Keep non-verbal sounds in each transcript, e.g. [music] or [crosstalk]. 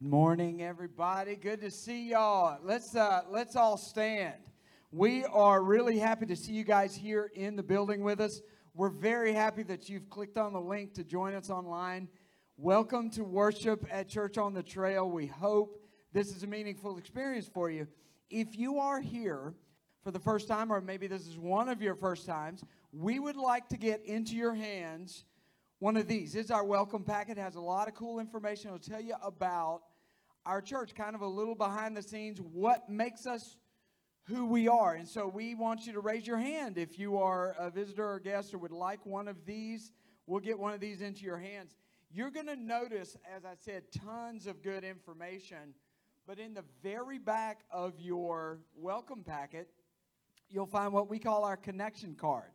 Morning, everybody. Good to see y'all. Let's uh, let's all stand. We are really happy to see you guys here in the building with us. We're very happy that you've clicked on the link to join us online. Welcome to worship at Church on the Trail. We hope this is a meaningful experience for you. If you are here for the first time, or maybe this is one of your first times, we would like to get into your hands one of these. This is our welcome packet. It has a lot of cool information. It'll tell you about our church, kind of a little behind the scenes, what makes us who we are. And so we want you to raise your hand if you are a visitor or guest or would like one of these. We'll get one of these into your hands. You're going to notice, as I said, tons of good information. But in the very back of your welcome packet, you'll find what we call our connection card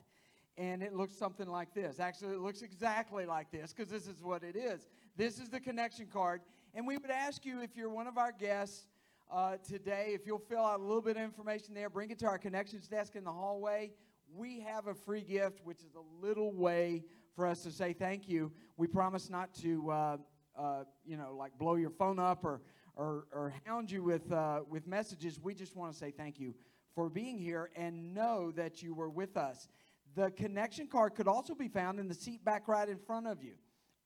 and it looks something like this. Actually, it looks exactly like this because this is what it is. This is the connection card. And we would ask you if you're one of our guests uh, today, if you'll fill out a little bit of information there, bring it to our connections desk in the hallway. We have a free gift, which is a little way for us to say thank you. We promise not to, uh, uh, you know, like blow your phone up or, or, or hound you with, uh, with messages. We just want to say thank you for being here and know that you were with us. The connection card could also be found in the seat back right in front of you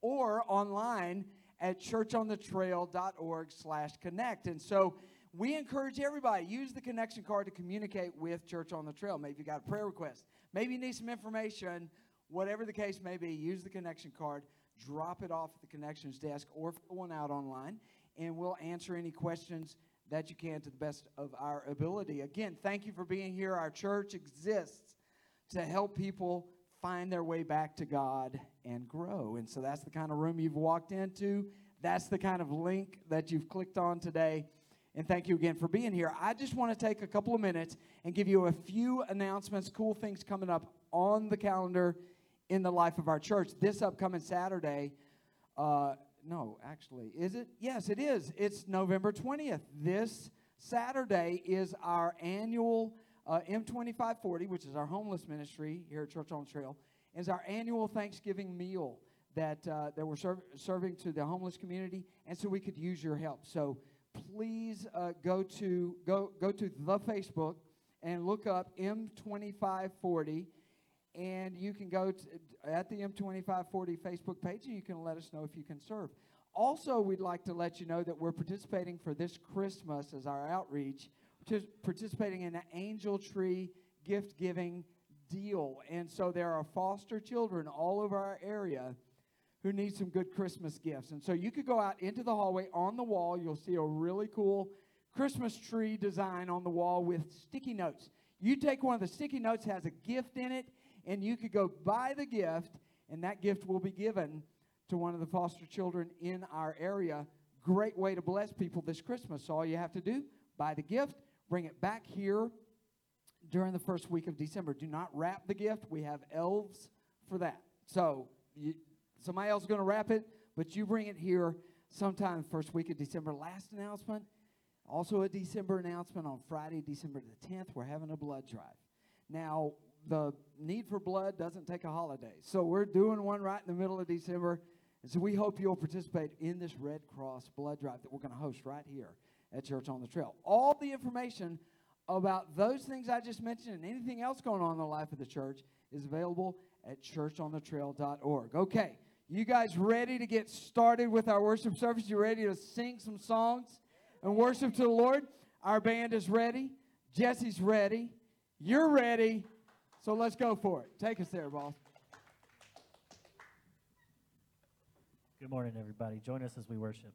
or online at churchonthetrail.org slash connect. And so we encourage everybody, use the connection card to communicate with Church on the Trail. Maybe you got a prayer request. Maybe you need some information. Whatever the case may be, use the connection card, drop it off at the connections desk or fill one out online, and we'll answer any questions that you can to the best of our ability. Again, thank you for being here. Our church exists to help people find their way back to God and grow. And so that's the kind of room you've walked into. That's the kind of link that you've clicked on today. And thank you again for being here. I just want to take a couple of minutes and give you a few announcements, cool things coming up on the calendar in the life of our church. This upcoming Saturday, uh, no, actually, is it? Yes, it is. It's November 20th. This Saturday is our annual uh, M2540, which is our homeless ministry here at Church on Trail, is our annual Thanksgiving meal that, uh, that we're serv- serving to the homeless community, and so we could use your help. So please uh, go to go go to the Facebook and look up M2540, and you can go to, at the M2540 Facebook page, and you can let us know if you can serve. Also, we'd like to let you know that we're participating for this Christmas as our outreach participating in an angel tree gift giving deal. And so there are foster children all over our area who need some good Christmas gifts. And so you could go out into the hallway on the wall, you'll see a really cool Christmas tree design on the wall with sticky notes. You take one of the sticky notes, has a gift in it, and you could go buy the gift, and that gift will be given to one of the foster children in our area. Great way to bless people this Christmas. So all you have to do, buy the gift, Bring it back here during the first week of December. Do not wrap the gift. We have elves for that. So you, somebody else is going to wrap it, but you bring it here sometime first week of December. Last announcement, also a December announcement on Friday, December the 10th. We're having a blood drive. Now, the need for blood doesn't take a holiday. So we're doing one right in the middle of December. And so we hope you'll participate in this Red Cross blood drive that we're going to host right here at Church on the Trail. All the information about those things I just mentioned and anything else going on in the life of the church is available at churchonthetrail.org. Okay, you guys ready to get started with our worship service? You ready to sing some songs and worship to the Lord? Our band is ready. Jesse's ready. You're ready. So let's go for it. Take us there, boss. Good morning, everybody. Join us as we worship.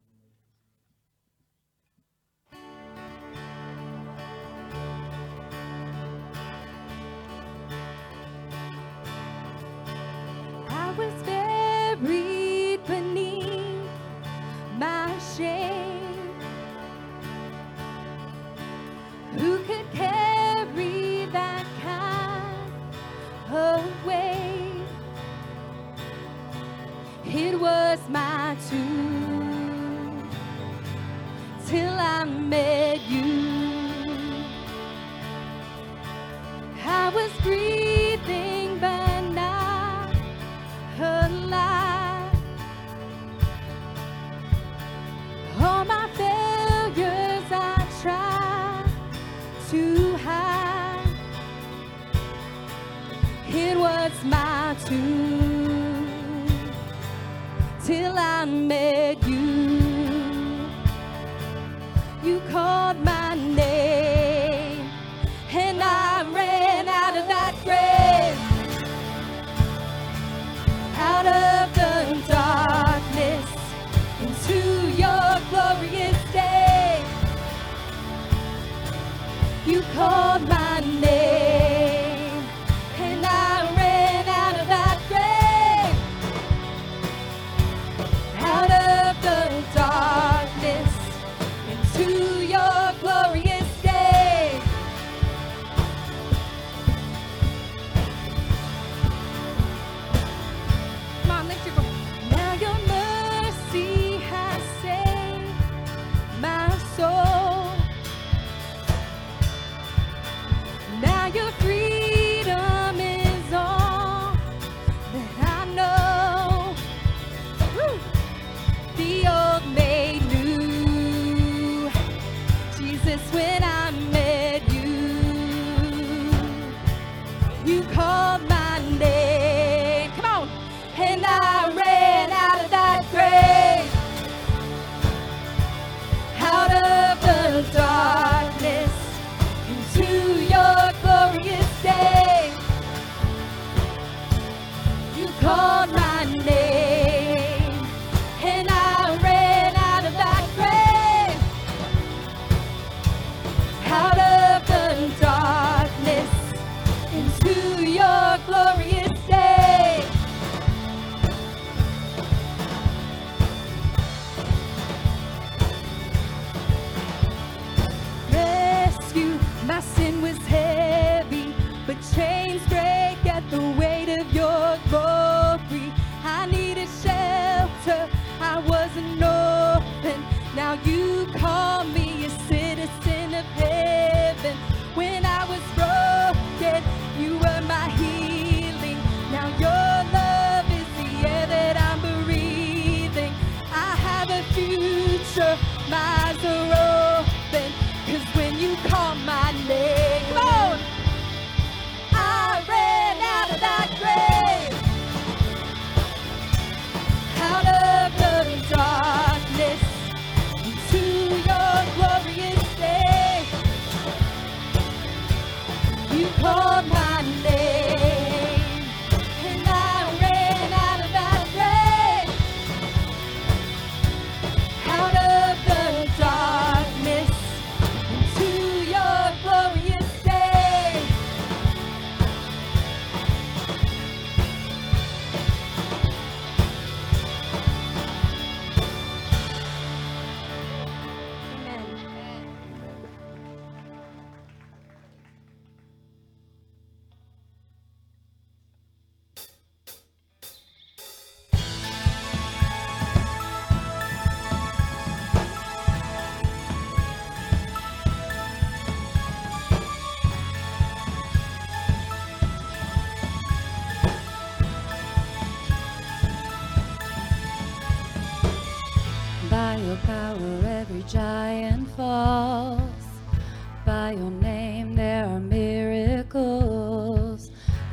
Your name, there are miracles.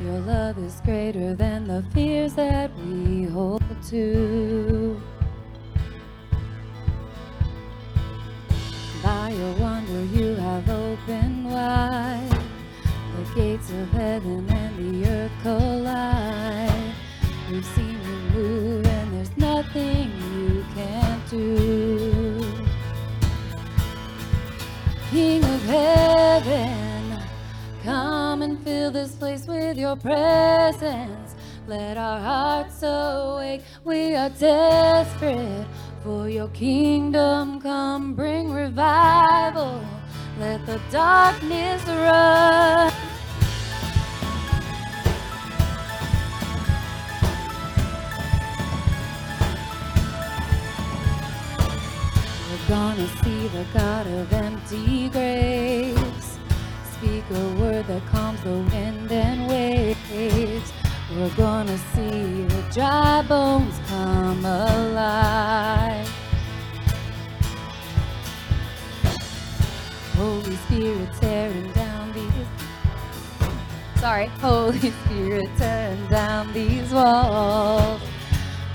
Your love is greater than the fears that we hold to. By your wonder, you have opened wide. The gates of heaven and the earth collide. We've seen you move, and there's nothing you can't do. King of heaven, fill this place with your presence. Let our hearts awake. We are desperate for your kingdom come. Bring revival. Let the darkness run. We're gonna see the God of empty graves. Speak a word that calms the wind and waves. We're gonna see the dry bones come alive. Holy Spirit tearing down these Sorry. Holy [laughs] Spirit, turn down these walls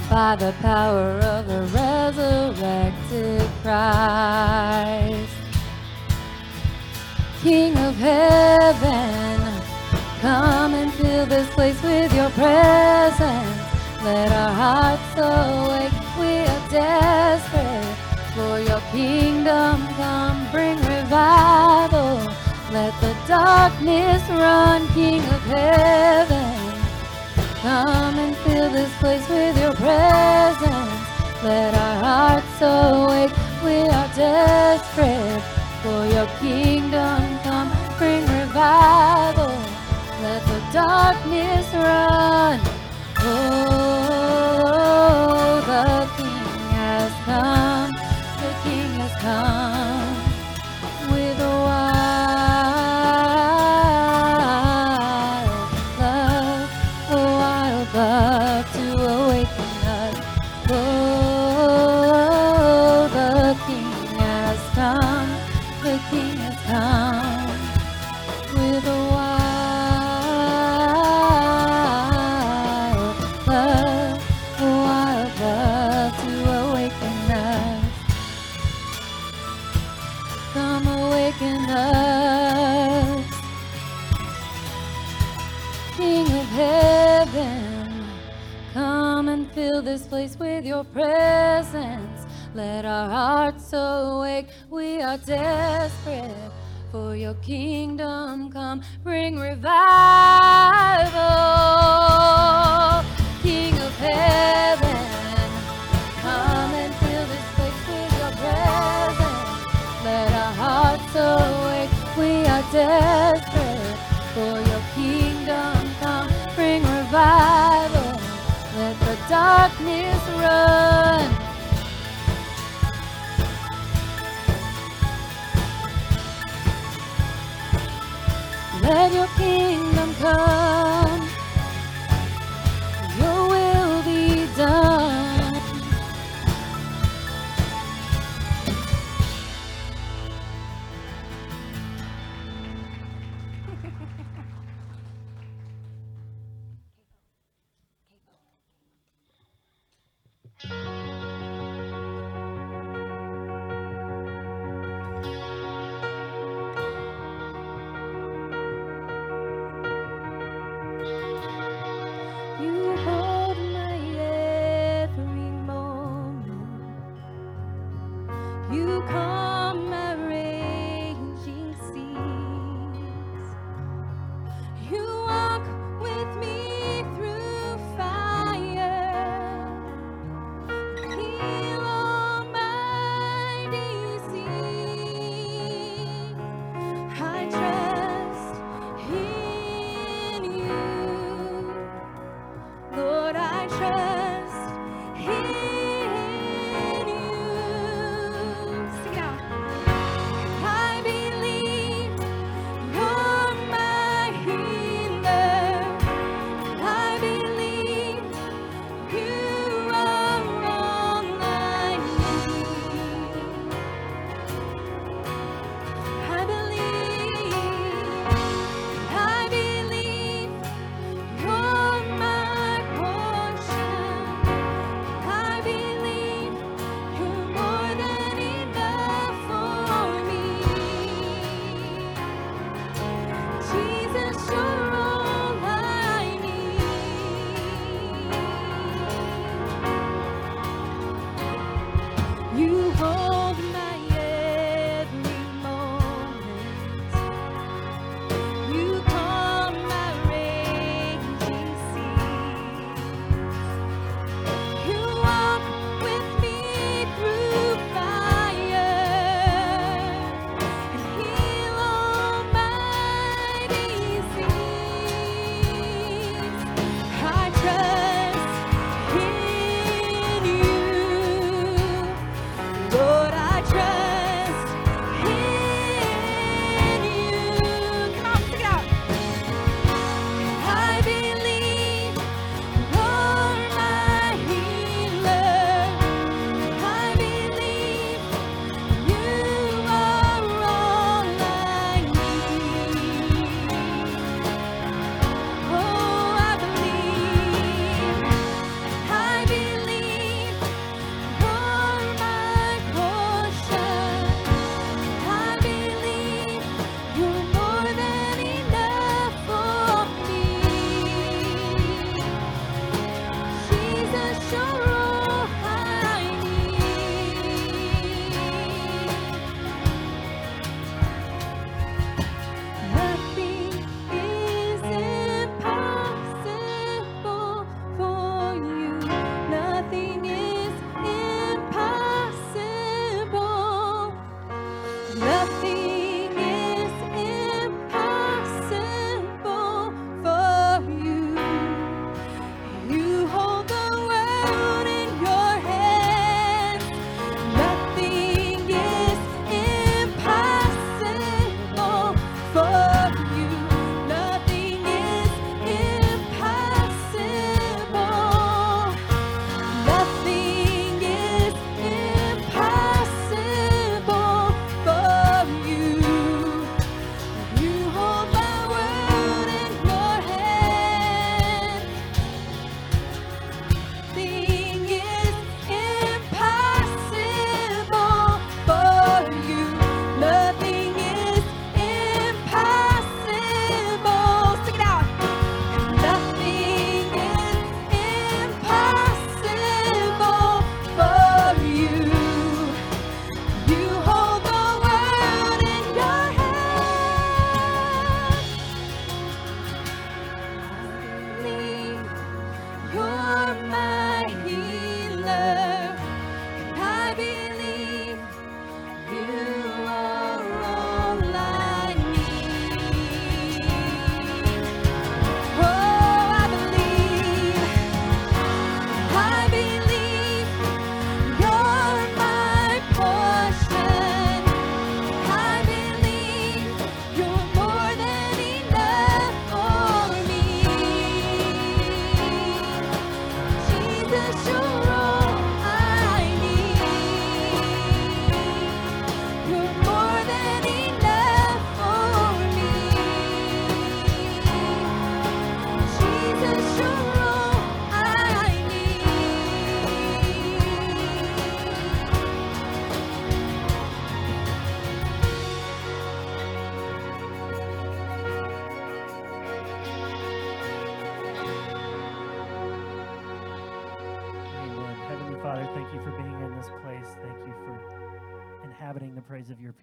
by the power of the resurrected Christ. King of heaven, come and fill this place with your presence. Let our hearts awake, we are desperate for your kingdom come, bring revival. Let the darkness run, King of heaven. Come and fill this place with your presence. Let our hearts awake, we are desperate for your kingdom come, bring revival. Let the darkness are desperate for your kingdom come. Bring revival, King of heaven. Come and fill this place with your presence. Let our hearts awake. We are desperate for your kingdom come. Bring revival. Let the darkness run. Come.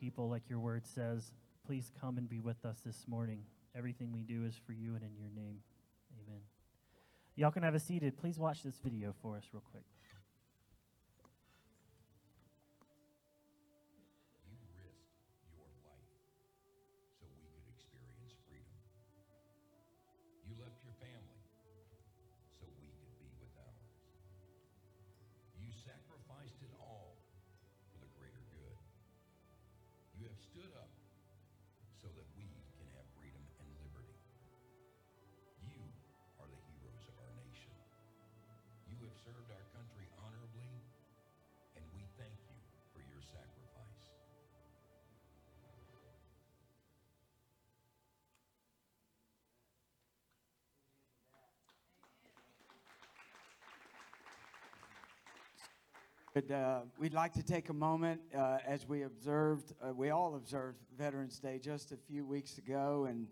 People, like your word says. Please come and be with us this morning. Everything we do is for you and in your name. Amen. Y'all can have a seated. Please watch this video for us, real quick. Uh, we'd like to take a moment uh, as we observed, uh, we all observed Veterans Day just a few weeks ago, and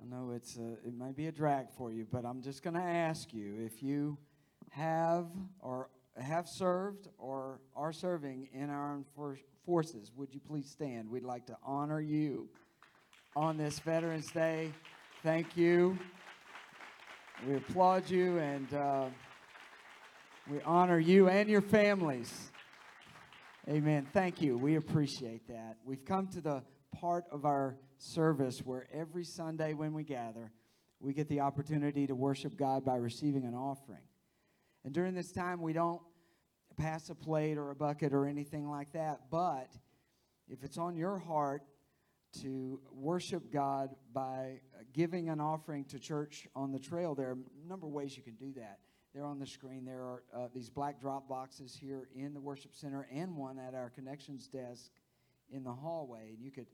I know it's uh, it may be a drag for you, but I'm just going to ask you if you have or have served or are serving in our armed for- forces, would you please stand? We'd like to honor you on this Veterans Day. Thank you. We applaud you and. We honor you and your families. Amen. Thank you. We appreciate that. We've come to the part of our service where every Sunday when we gather, we get the opportunity to worship God by receiving an offering. And during this time, we don't pass a plate or a bucket or anything like that. But if it's on your heart to worship God by giving an offering to church on the trail, there are a number of ways you can do that. They're on the screen. There are uh, these black drop boxes here in the worship center and one at our connections desk in the hallway. And you could,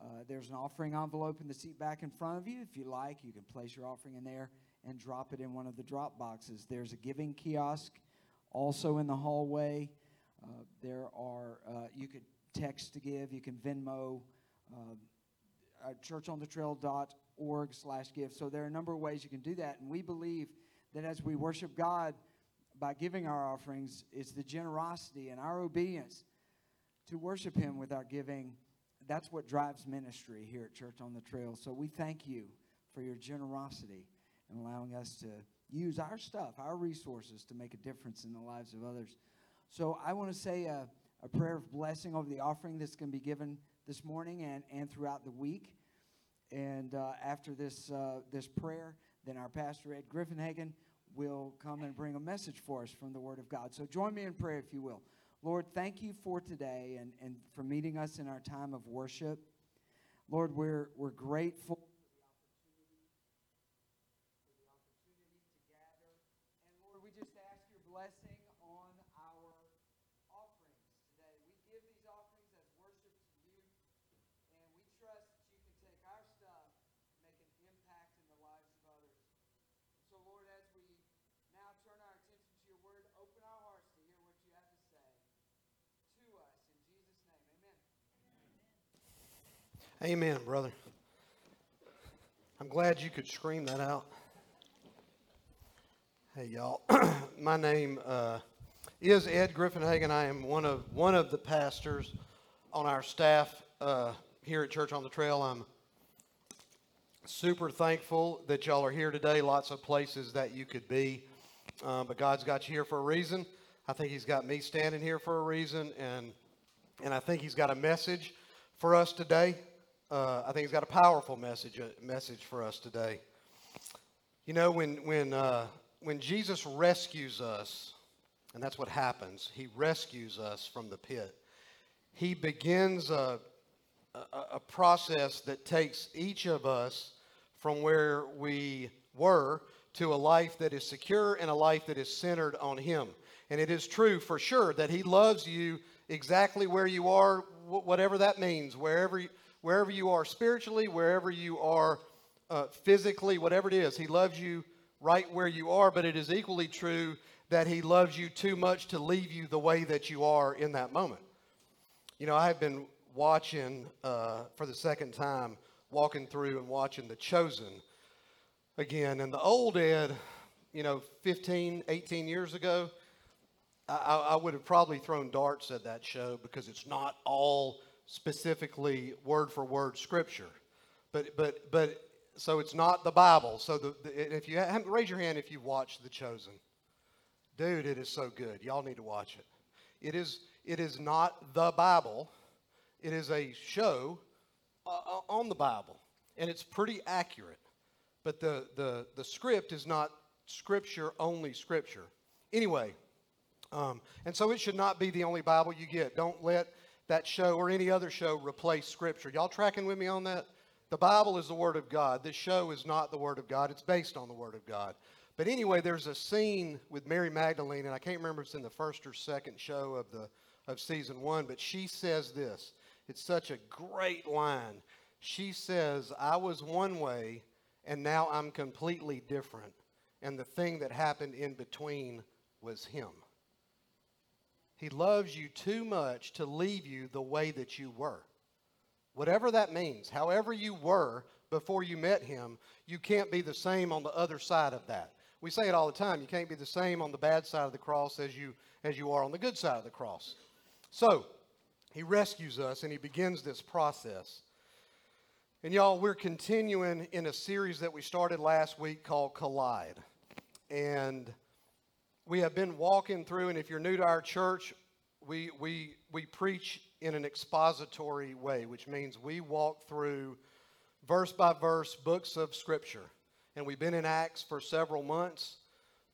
uh, there's an offering envelope in the seat back in front of you. If you like, you can place your offering in there and drop it in one of the drop boxes. There's a giving kiosk also in the hallway. Uh, there are, uh, you could text to give, you can Venmo, uh, churchonthetrail.org slash give. So there are a number of ways you can do that. And we believe that as we worship God by giving our offerings, it's the generosity and our obedience to worship Him with our giving. That's what drives ministry here at Church on the Trail. So we thank you for your generosity and allowing us to use our stuff, our resources to make a difference in the lives of others. So I want to say a, a prayer of blessing over the offering that's going to be given this morning and, and throughout the week. And uh, after this, uh, this prayer, then our pastor, Ed Griffinhagen, will come and bring a message for us from the Word of God. So join me in prayer, if you will. Lord, thank you for today and, and for meeting us in our time of worship. Lord, we're, we're grateful. for the opportunity to gather. And Lord, we just ask your blessing on our offerings today. We give these offerings as worship to you, and we trust that you can take our stuff and make an impact in the lives of others. And so, Lord, as we now turn our attention to your word, open our hearts to hear what you have to say to us. In Jesus' name, amen. Amen, brother. I'm glad you could scream that out. Hey, y'all. [clears throat] My name uh, is Ed Griffinhagen. I am one of one of the pastors on our staff uh, here at Church on the Trail. I'm super thankful that y'all are here today. Lots of places that you could be, uh, but God's got you here for a reason. I think He's got me standing here for a reason, and and I think He's got a message for us today. Uh, I think He's got a powerful message a message for us today. You know, when when uh, when Jesus rescues us, and that's what happens. He rescues us from the pit. He begins a, a, a process that takes each of us from where we were to a life that is secure and a life that is centered on Him. And it is true for sure that He loves you exactly where you are, wh- whatever that means, wherever, wherever you are spiritually, wherever you are uh, physically, whatever it is. He loves you right where you are, but it is equally true that He loves you too much to leave you the way that you are in that moment. You know, I have been watching uh, for the second time, walking through and watching The Chosen again. And the old Ed, you know, 15, 18 years ago, I, I would have probably thrown darts at that show because it's not all specifically word for word scripture. But, but, but, so it's not the Bible. So the, the if you raise your hand if you've watched The Chosen. Dude, it is so good. Y'all need to watch it. It is, it is not the Bible. It is a show uh, uh, on the Bible, and it's pretty accurate. But the, the, the script is not scripture only scripture. Anyway, um, and so it should not be the only Bible you get. Don't let that show or any other show replace scripture. Y'all tracking with me on that? The Bible is the Word of God. This show is not the Word of God, it's based on the Word of God. But anyway, there's a scene with Mary Magdalene, and I can't remember if it's in the first or second show of, the, of season one, but she says this. It's such a great line. She says, I was one way, and now I'm completely different. And the thing that happened in between was Him. He loves you too much to leave you the way that you were. Whatever that means, however you were before you met him, you can't be the same on the other side of that. We say it all the time. You can't be the same on the bad side of the cross as you as you are on the good side of the cross. So, he rescues us and he begins this process. And y'all, we're continuing in a series that we started last week called Collide. And we have been walking through, and if you're new to our church, we, we, we preach in an expository way, which means we walk through verse by verse books of Scripture. And we've been in Acts for several months,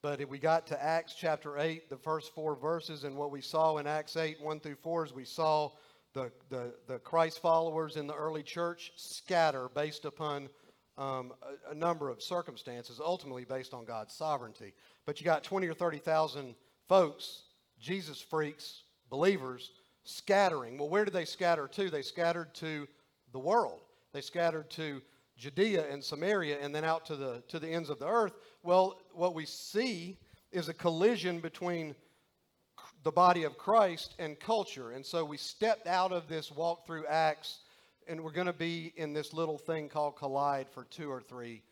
but we got to Acts chapter 8, the first four verses, and what we saw in Acts 8, 1 through 4 is we saw the, the, the Christ followers in the early church scatter based upon um, a, a, number of circumstances, ultimately based on God's sovereignty. But you got 20 or 30,000 folks, Jesus freaks, believers, scattering. Well, where did they scatter to? They scattered to the world. They scattered to Judea and Samaria and then out to the, to the ends of the earth. Well, what we see is a collision between the body of Christ and culture. And so we stepped out of this walk through Acts, and we're going to be in this little thing called Collide for two or three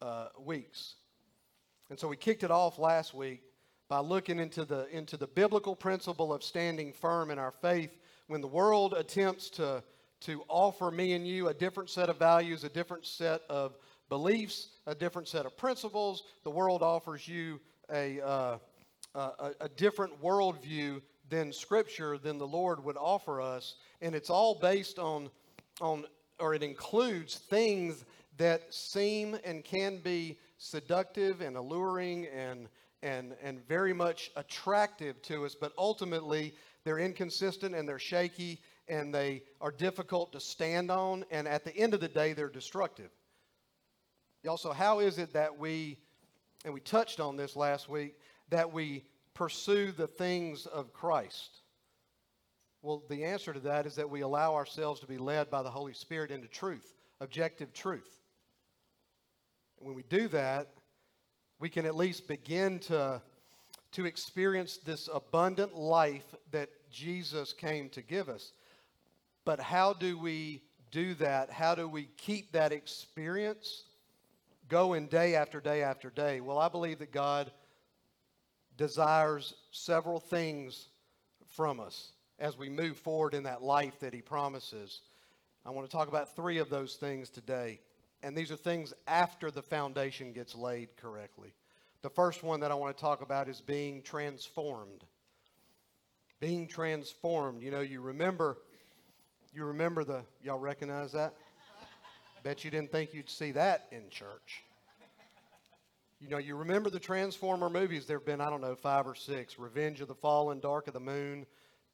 uh, weeks. And so we kicked it off last week by looking into the, into the biblical principle of standing firm in our faith when the world attempts to, to offer me and you a different set of values, a different set of beliefs, a different set of principles. The world offers you a, uh, a, a different worldview than Scripture, than the Lord would offer us. And it's all based on, on or it includes things that seem and can be seductive and alluring and and, and very much attractive to us, but ultimately they're inconsistent and they're shaky and they are difficult to stand on, and at the end of the day, they're destructive. Also, how is it that we, and we touched on this last week, that we pursue the things of Christ? Well, the answer to that is that we allow ourselves to be led by the Holy Spirit into truth, objective truth. And when we do that, we can at least begin to, to experience this abundant life that Jesus came to give us. But how do we do that? How do we keep that experience going day after day after day? Well, I believe that God desires several things from us as we move forward in that life that He promises. I want to talk about three of those things today. And these are things after the foundation gets laid correctly. The first one that I want to talk about is being transformed. Being transformed. You know, you remember you remember the y'all recognize that? Bet you didn't think you'd see that in church. You know, you remember the Transformer movies. There have been, I don't know, five or six Revenge of the Fallen, Dark of the Moon,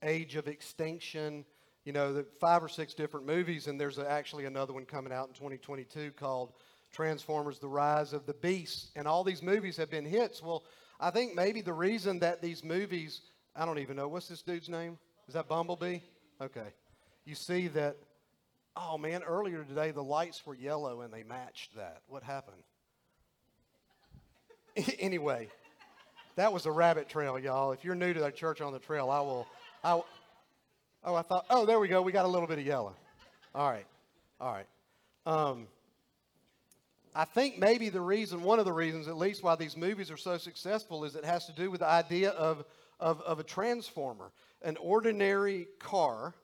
Age of Extinction, you know, the five or six different movies, and there's actually another one coming out in 2022 called Transformers: The Rise of the Beast, and all these movies have been hits. Well, I think maybe the reason that these movies, I don't even know what's this dude's name. Is that Bumblebee? Okay, you see that. Oh man, earlier today the lights were yellow and they matched that. What happened? [laughs] anyway, that was a rabbit trail, y'all. If you're new to the church on the trail, I will. I, Oh, I thought, oh, there we go. We got a little bit of yellow. All right. All right. Um, I think maybe the reason, one of the reasons at least, why these movies are so successful is it has to do with the idea of, of, of a transformer. An ordinary car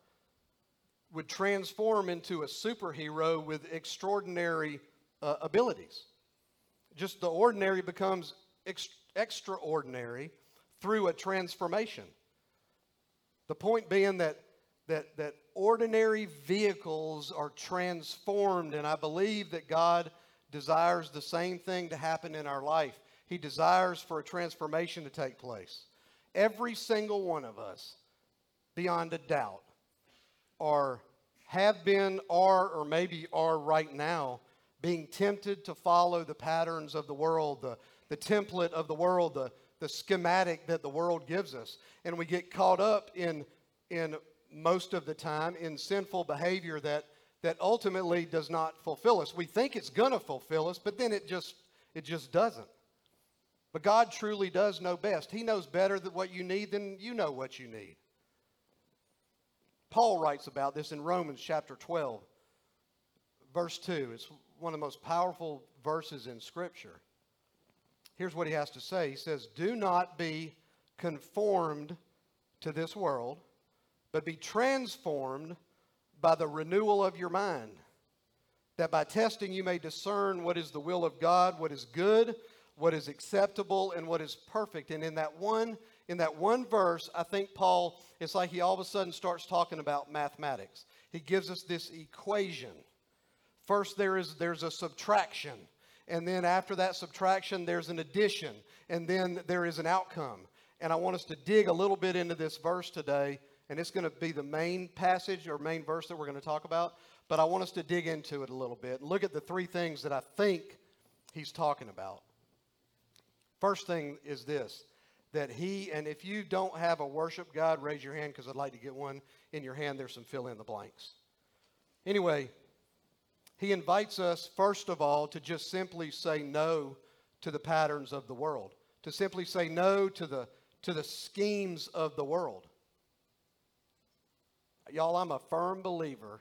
would transform into a superhero with extraordinary uh, abilities. Just the ordinary becomes ex- extraordinary through a transformation. The point being that, that, that ordinary vehicles are transformed, and I believe that God desires the same thing to happen in our life. He desires for a transformation to take place. Every single one of us, beyond a doubt, are have been, are, or maybe are right now being tempted to follow the patterns of the world, the, the template of the world, the, the schematic that the world gives us. And we get caught up in, in most of the time in sinful behavior that, that ultimately does not fulfill us. We think it's going to fulfill us, but then it just, it just doesn't. But God truly does know best. He knows better than what you need than you know what you need. Paul writes about this in Romans chapter 12, verse 2. It's one of the most powerful verses in Scripture. Here's what he has to say He says, Do not be conformed to this world, but be transformed by the renewal of your mind, that by testing you may discern what is the will of God, what is good, what is acceptable, and what is perfect. And in that one, in that one verse, I think Paul, it's like he all of a sudden starts talking about mathematics. He gives us this equation. First, there is there's a subtraction. And then after that subtraction, there's an addition. And then there is an outcome. And I want us to dig a little bit into this verse today. And it's going to be the main passage or main verse that we're going to talk about. But I want us to dig into it a little bit and look at the three things that I think he's talking about. First thing is this that he, and if you don't have a worship God, raise your hand because I'd like to get one in your hand. There's some fill in the blanks. Anyway, he invites us, first of all, to just simply say no to the patterns of the world, to simply say no to the, to the schemes of the world. Y'all, I'm a firm believer,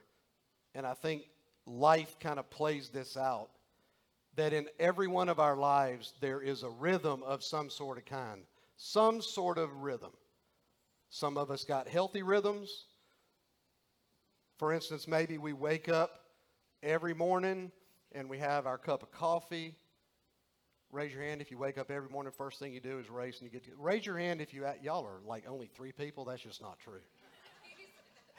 and I think life kind of plays this out, that in every one of our lives there is a rhythm of some sort of kind, some sort of rhythm. Some of us got healthy rhythms. For instance, maybe we wake up every morning and we have our cup of coffee. Raise your hand if you wake up every morning. First thing you do is race and you get to raise your hand if you y'all are like only three people. That's just not true.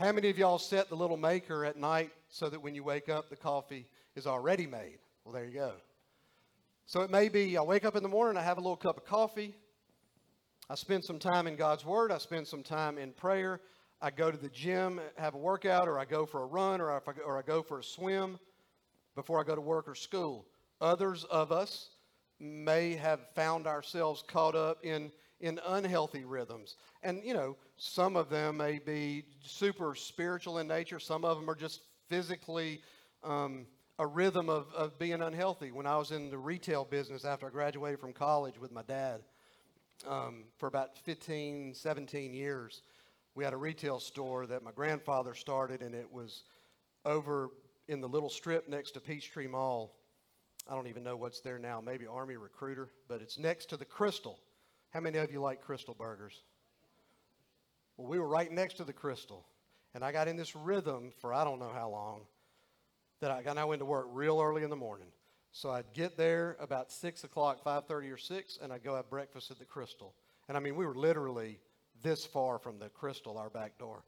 How many of y'all set the little maker at night so that when you wake up, the coffee is already made? Well, there you go. So it may be I wake up in the morning, I have a little cup of coffee, I spend some time in God's Word, I spend some time in prayer, I go to the gym, have a workout, or I go for a run, or, I, or I go for a swim before I go to work or school. Others of us may have found ourselves caught up in, in unhealthy rhythms. And, you know, some of them may be super spiritual in nature, some of them are just physically um, a rhythm of, of being unhealthy. When I was in the retail business after I graduated from college with my dad um, for about 15, 17 years, we had a retail store that my grandfather started, and it was over in the little strip next to Peachtree Mall. I don't even know what's there now, maybe Army Recruiter, but it's next to the Krystal. How many of you like Krystal burgers? Well, we were right next to the Krystal, and I got in this rhythm for I don't know how long that I got went to work real early in the morning. So I'd get there about six o'clock, five thirty or six, and I'd go have breakfast at the Krystal. And I mean, we were literally this far from the Krystal, our back door.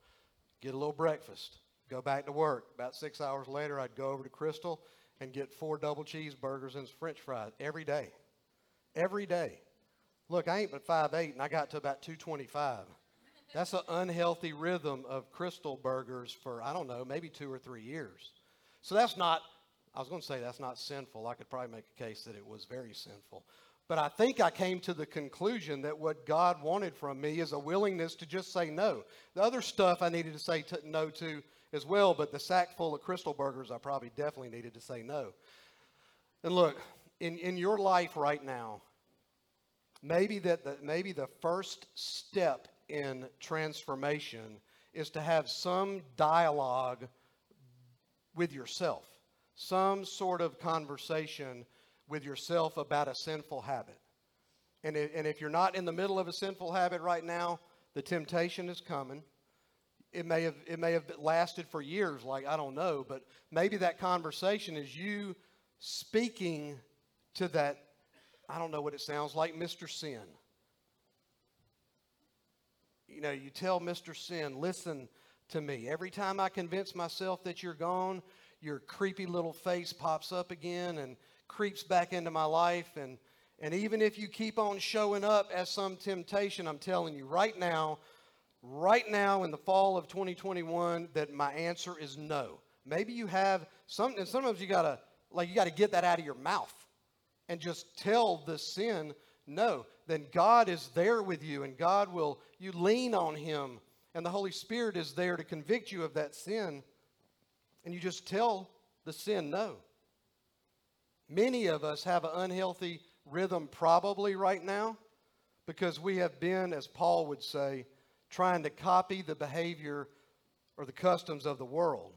Get a little breakfast, go back to work. About six hours later, I'd go over to Krystal and get four double cheeseburgers and French fries every day. Every day. Look, I ain't but five eight, and I got to about 225. That's an unhealthy rhythm of Krystal burgers for, I don't know, maybe two or three years. So that's not, I was going to say that's not sinful. I could probably make a case that it was very sinful. But I think I came to the conclusion that what God wanted from me is a willingness to just say no. The other stuff I needed to say to, no to as well, but the sack full of Krystal burgers, I probably definitely needed to say no. And look, in, in your life right now, maybe that the, maybe the first step in transformation is to have some dialogue with yourself, some sort of conversation with yourself about a sinful habit. And, and if you're not in the middle of a sinful habit right now, the temptation is coming. it may have it may have lasted for years like i don't know but maybe that conversation is you speaking to that i don't know what it sounds like mr sin. You know you tell mr sin listen to me. Every time i convince myself that you're gone your creepy little face pops up again and creeps back into my life. And and even if you keep on showing up as some temptation i'm telling you right now right now in the fall of 2021 that my answer is no. Maybe you have some, and sometimes you gotta like you gotta get that out of your mouth and just tell the sin no. Then God is there with you, and God will you lean on Him, and the Holy Spirit is there to convict you of that sin, and you just tell the sin no. Many of us have an unhealthy rhythm probably right now because we have been, as Paul would say, trying to copy the behavior or the customs of the world.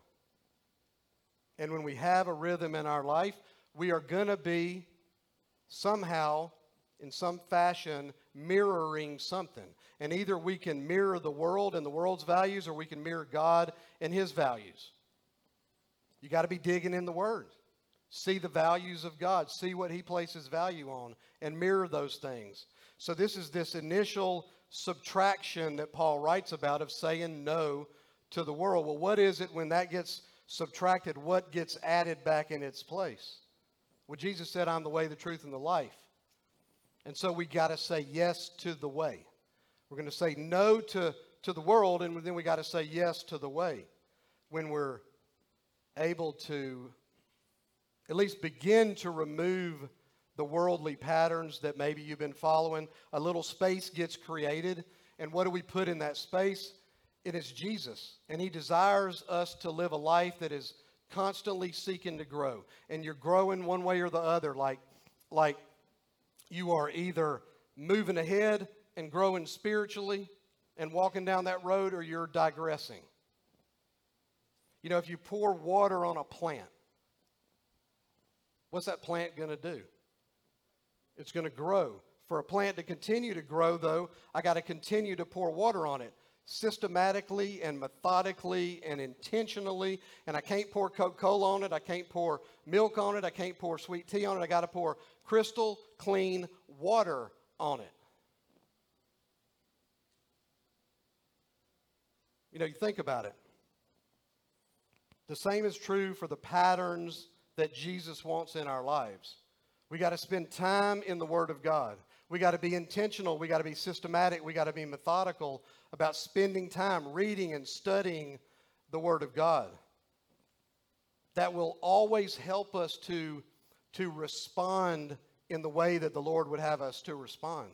And when we have a rhythm in our life, we are going to be somehow, in some fashion, mirroring something. And either we can mirror the world and the world's values, or we can mirror God and His values. You got to be digging in the Word. See the values of God, see what He places value on, and mirror those things. So, this is this initial subtraction that Paul writes about of saying no to the world. Well, what is it when that gets subtracted? What gets added back in its place? Well, Jesus said, I'm the way, the truth, and the life. And so we got to say yes to the way. We're going to say no to, to the world, and then we got to say yes to the way when we're able to at least begin to remove the worldly patterns that maybe you've been following. A little space gets created. And what do we put in that space? It is Jesus. And He desires us to live a life that is constantly seeking to grow. And you're growing one way or the other, like, like you are either moving ahead and growing spiritually and walking down that road, or you're digressing. You know, if you pour water on a plant, what's that plant going to do? It's going to grow. For a plant to continue to grow, though, I got to continue to pour water on it systematically and methodically and intentionally. And I can't pour Coca Cola on it. I can't pour milk on it. I can't pour sweet tea on it. I got to pour crystal clean water on it. You know, you think about it. The same is true for the patterns that Jesus wants in our lives. We got to spend time in the Word of God. We got to be intentional. We got to be systematic. We got to be methodical about spending time reading and studying the Word of God. That will always help us to, to respond in the way that the Lord would have us to respond.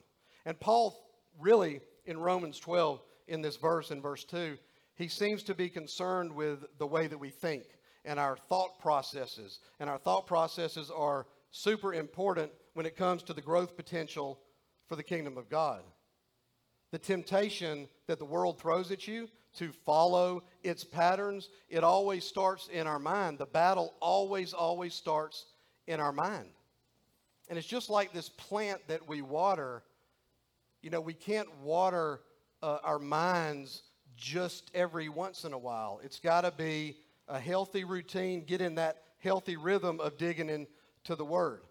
And Paul, really, in Romans 12, in this verse, in verse 2, he seems to be concerned with the way that we think and our thought processes. And our thought processes are super important when it comes to the growth potential for the kingdom of God. The temptation that the world throws at you to follow its patterns, it always starts in our mind. The battle always, always starts in our mind. And it's just like this plant that we water. You know, we can't water uh, our minds just every once in a while. It's got to be a healthy routine, get in that healthy rhythm of digging into the word.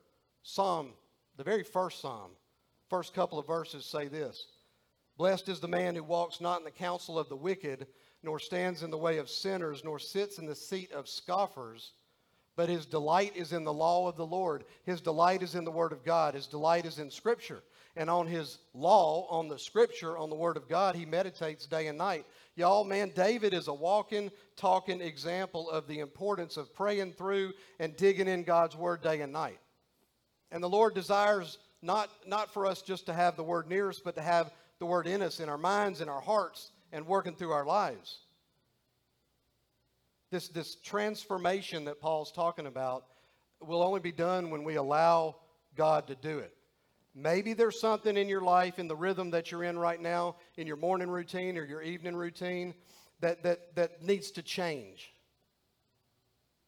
Psalm, the very first psalm, first couple of verses say this Blessed is the man who walks not in the counsel of the wicked, nor stands in the way of sinners, nor sits in the seat of scoffers. But his delight is in the law of the Lord. His delight is in the word of God. His delight is in Scripture. And on his law, on the Scripture, on the word of God, he meditates day and night. Y'all, man, David is a walking, talking example of the importance of praying through and digging in God's word day and night. And the Lord desires not, not for us just to have the word near us, but to have the word in us, in our minds, in our hearts, and working through our lives. This, this transformation that Paul's talking about will only be done when we allow God to do it. Maybe there's something in your life, in the rhythm that you're in right now, in your morning routine or your evening routine, that, that, that needs to change.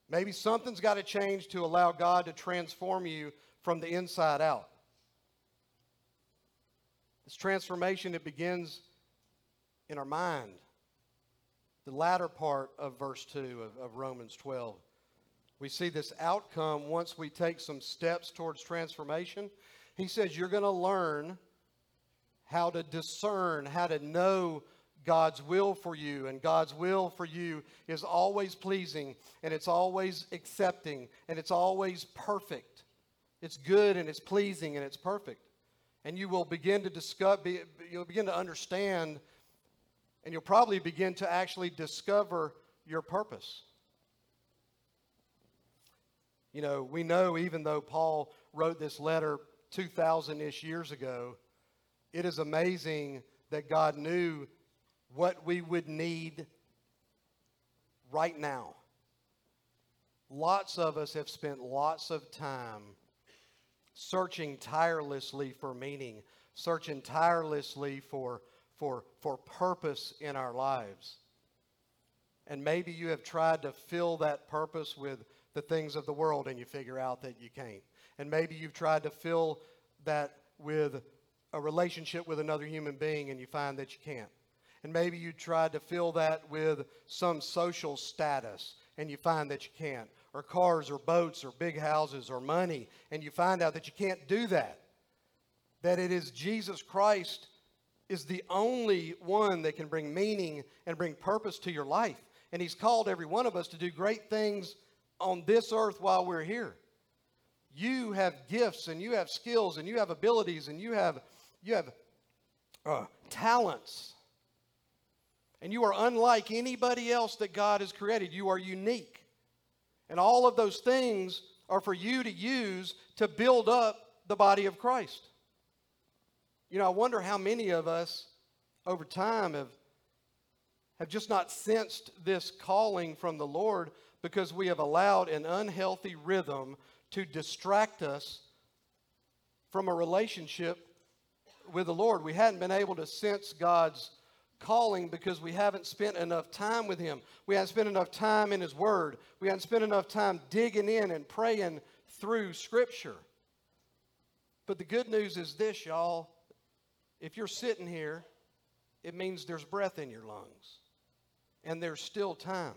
Maybe something's got to change to allow God to transform you from the inside out. This transformation, it begins in our mind. the latter part of verse 2 of, of Romans 12. We see this outcome once we take some steps towards transformation. He says, You're going to learn how to discern, how to know God's will for you. And God's will for you is always pleasing, and it's always accepting, and it's always perfect. It's good, and it's pleasing, and it's perfect. And you will begin to discover, you'll begin to understand, and you'll probably begin to actually discover your purpose. You know, we know even though Paul wrote this letter 2,000 ish years ago, it is amazing that God knew what we would need right now. Lots of us have spent lots of time searching tirelessly for meaning, searching tirelessly for, for, for purpose in our lives. And maybe you have tried to fill that purpose with the things of the world and you figure out that you can't. And maybe you've tried to fill that with a relationship with another human being and you find that you can't. And maybe you tried to fill that with some social status and you find that you can't. Or cars or boats or big houses or money and you find out that you can't do that. That it is Jesus Christ is the only one that can bring meaning and bring purpose to your life. And He's called every one of us to do great things on this earth while we're here. You have gifts and you have skills and you have abilities and you have, you have uh, talents. And you are unlike anybody else that God has created. You are unique. And all of those things are for you to use to build up the body of Christ. You know, I wonder how many of us over time have, have just not sensed this calling from the Lord because we have allowed an unhealthy rhythm to distract us from a relationship with the Lord. We hadn't been able to sense God's calling because we haven't spent enough time with Him. We haven't spent enough time in His Word. We haven't spent enough time digging in and praying through Scripture. But the good news is this, y'all. If you're sitting here, it means there's breath in your lungs, and there's still time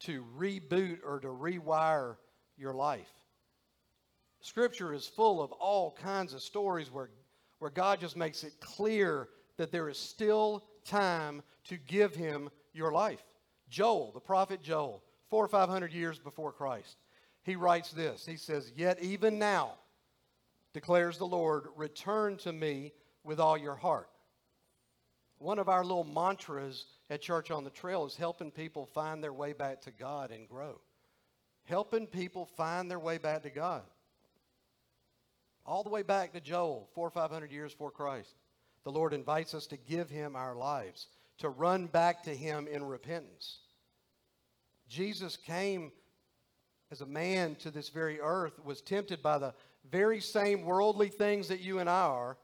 to reboot or to rewire your life. Scripture is full of all kinds of stories where, where God just makes it clear that there is still time to give him your life. Joel, the prophet Joel, four or five hundred years before Christ, he writes this. He says, Yet even now, declares the Lord, return to me with all your heart. One of our little mantras at Church on the Trail is helping people find their way back to God and grow. Helping people find their way back to God. All the way back to Joel, four or five hundred years before Christ. The Lord invites us to give Him our lives, to run back to Him in repentance. Jesus came as a man to this very earth, was tempted by the very same worldly things that you and I are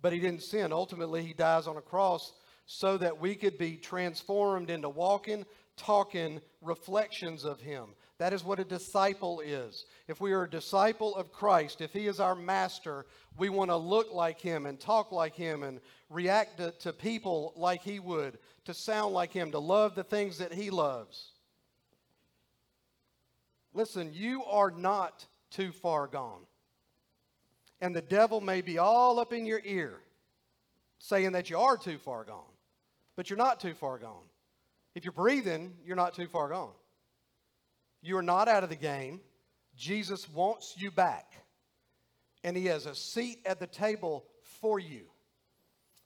but he didn't sin. Ultimately, he dies on a cross so that we could be transformed into walking, talking reflections of him. That is what a disciple is. If we are a disciple of Christ, if he is our master, we want to look like him and talk like him and react to, to people like he would, to sound like him, to love the things that he loves. Listen, you are not too far gone and the devil may be all up in your ear saying that you are too far gone, but you're not too far gone. If you're breathing, you're not too far gone. You are not out of the game. Jesus wants you back, and He has a seat at the table for you.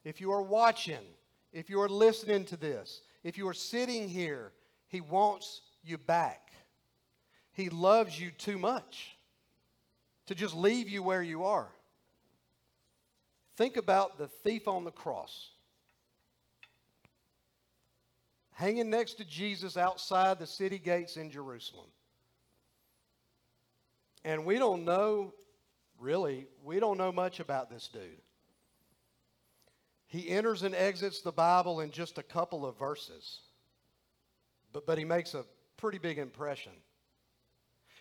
If you are watching, if you are listening to this, if you are sitting here, He wants you back. He loves you too much to just leave you where you are. Think about the thief on the cross. Hanging next to Jesus outside the city gates in Jerusalem. And we don't know, really, we don't know much about this dude. He enters and exits the Bible in just a couple of verses, but, but he makes a pretty big impression.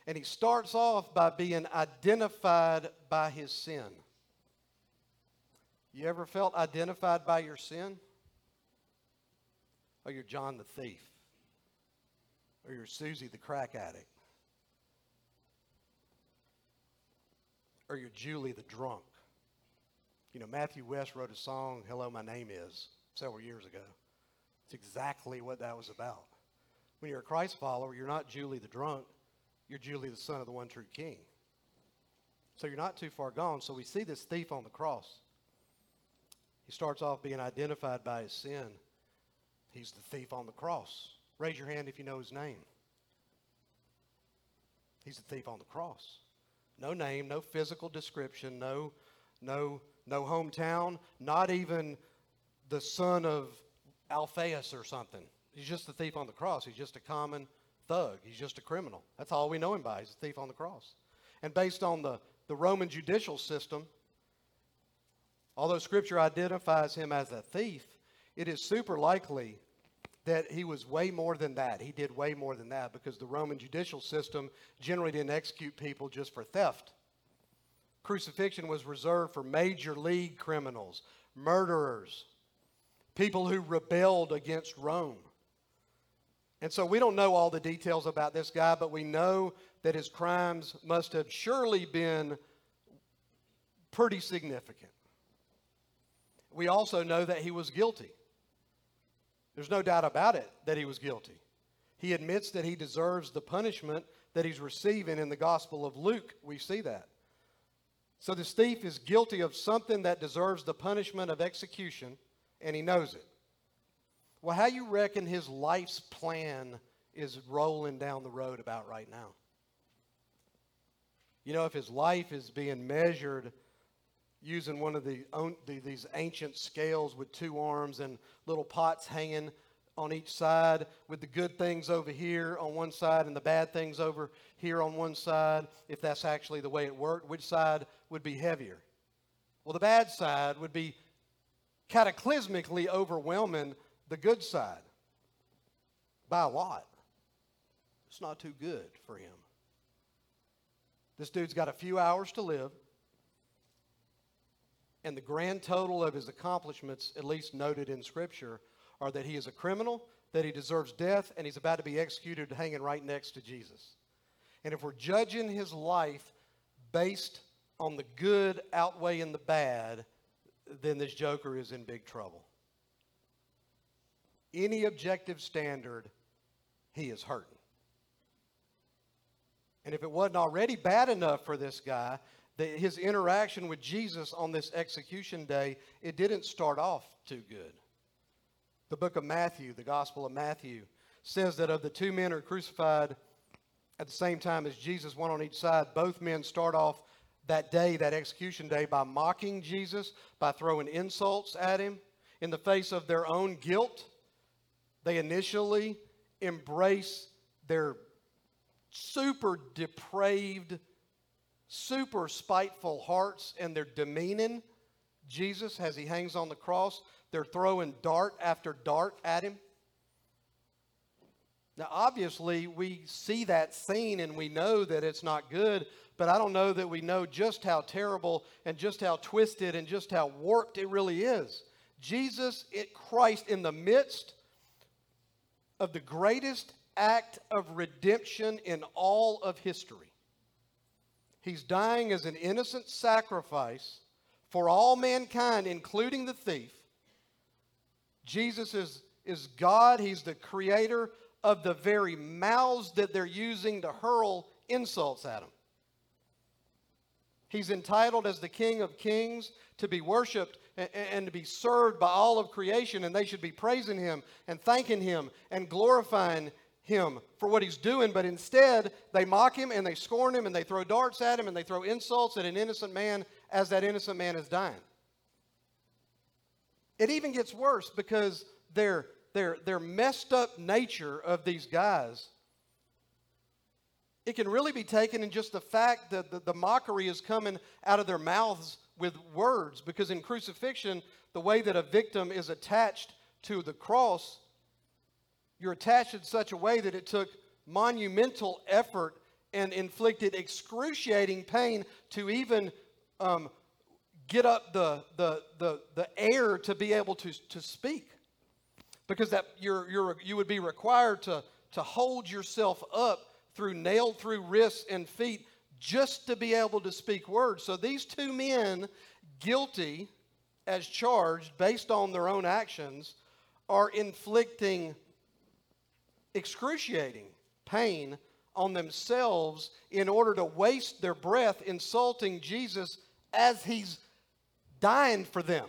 And he starts off by being identified by his sin. You ever felt identified by your sin? Or you're John the thief, or you're Susie the crack addict, or you're Julie the drunk. You know, Matthew West wrote a song, Hello, My Name Is, several years ago. It's exactly what that was about. When you're a Christ follower, you're not Julie the drunk, you're Julie the son of the one true king. So you're not too far gone. So we see this thief on the cross. He starts off being identified by his sin. He's the thief on the cross. Raise your hand if you know his name. He's the thief on the cross. No name, no physical description, no, no, no hometown, not even the son of Alphaeus or something. He's just the thief on the cross. He's just a common thug. He's just a criminal. That's all we know him by. He's a thief on the cross. And based on the, the Roman judicial system, although Scripture identifies him as a thief, it is super likely that he was way more than that. He did way more than that because the Roman judicial system generally didn't execute people just for theft. Crucifixion was reserved for major league criminals, murderers, people who rebelled against Rome. And so we don't know all the details about this guy, but we know that his crimes must have surely been pretty significant. We also know that he was guilty. There's no doubt about it that he was guilty. He admits that he deserves the punishment that he's receiving in the Gospel of Luke. We see that. So this thief is guilty of something that deserves the punishment of execution, and he knows it. Well, how you reckon his life's plan is rolling down the road about right now? You know, if his life is being measured using one of the, the, these ancient scales with two arms and little pots hanging on each side with the good things over here on one side and the bad things over here on one side, if that's actually the way it worked, which side would be heavier? Well, the bad side would be cataclysmically overwhelming the good side by a lot. It's not too good for him. This dude's got a few hours to live and the grand total of his accomplishments, at least noted in Scripture, are that he is a criminal, that he deserves death, and he's about to be executed hanging right next to Jesus. And if we're judging his life based on the good outweighing the bad, then this joker is in big trouble. Any objective standard, he is hurting. And if it wasn't already bad enough for this guy, that his interaction with Jesus on this execution day, it didn't start off too good. The book of Matthew, the Gospel of Matthew, says that of the two men who are crucified at the same time as Jesus, one on each side, both men start off that day, that execution day, by mocking Jesus, by throwing insults at him in the face of their own guilt. They initially embrace their super depraved super spiteful hearts and they're demeaning Jesus as he hangs on the cross. They're throwing dart after dart at him. Now, obviously, we see that scene and we know that it's not good, but I don't know that we know just how terrible and just how twisted and just how warped it really is. Jesus, it, Christ, in the midst of the greatest act of redemption in all of history, He's dying as an innocent sacrifice for all mankind, including the thief. Jesus is, is God. He's the creator of the very mouths that they're using to hurl insults at him. He's entitled as the King of Kings to be worshiped and, and, to be served by all of creation, and they should be praising him and thanking him and glorifying him for what he's doing, but instead they mock him and they scorn him and they throw darts at him and they throw insults at an innocent man as that innocent man is dying. It even gets worse because their, their, their messed up nature of these guys, it can really be taken in just the fact that the, the mockery is coming out of their mouths with words because in crucifixion, the way that a victim is attached to the cross you're attached in such a way that it took monumental effort and inflicted excruciating pain to even um, get up the, the, the, the air to be able to, to speak. because that you're, you're, you would be required to, to hold yourself up through nailed through wrists and feet just to be able to speak words. So these two men, guilty as charged based on their own actions, are inflicting excruciating pain on themselves in order to waste their breath insulting Jesus as he's dying for them.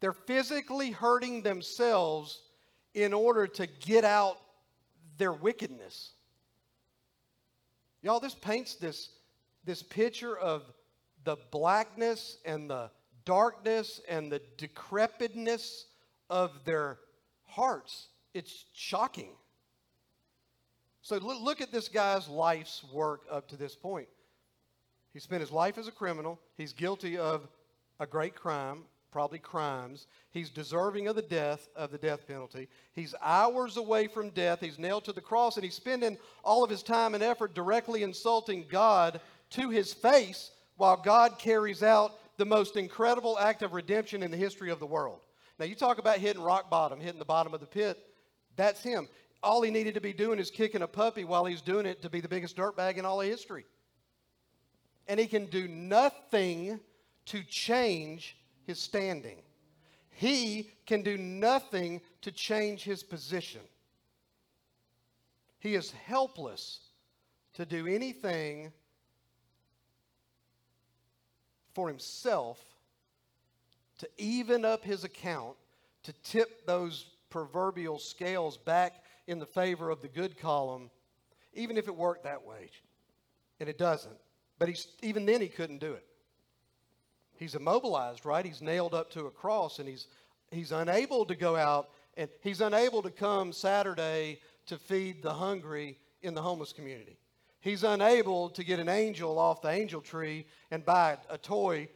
They're physically hurting themselves in order to get out their wickedness. Y'all, this paints this, this picture of the blackness and the darkness and the decrepitness of their hearts. It's shocking. So look, at this guy's life's work up to this point. He spent his life as a criminal. He's guilty of a great crime, probably crimes. He's deserving of the death of the death penalty. He's hours away from death. He's nailed to the cross, and he's spending all of his time and effort directly insulting God to his face while God carries out the most incredible act of redemption in the history of the world. Now, you talk about hitting rock bottom, hitting the bottom of the pit. That's him. All he needed to be doing is kicking a puppy while he's doing it to be the biggest dirtbag in all of history. And he can do nothing to change his standing. He can do nothing to change his position. He is helpless to do anything for himself to even up his account, to tip those proverbial scales back in the favor of the good column, even if it worked that way. And it doesn't. But he's, even then, he couldn't do it. He's immobilized, right? He's nailed up to a cross, and he's, he's unable to go out, and he's unable to come Saturday to feed the hungry in the homeless community. He's unable to get an angel off the angel tree and buy a toy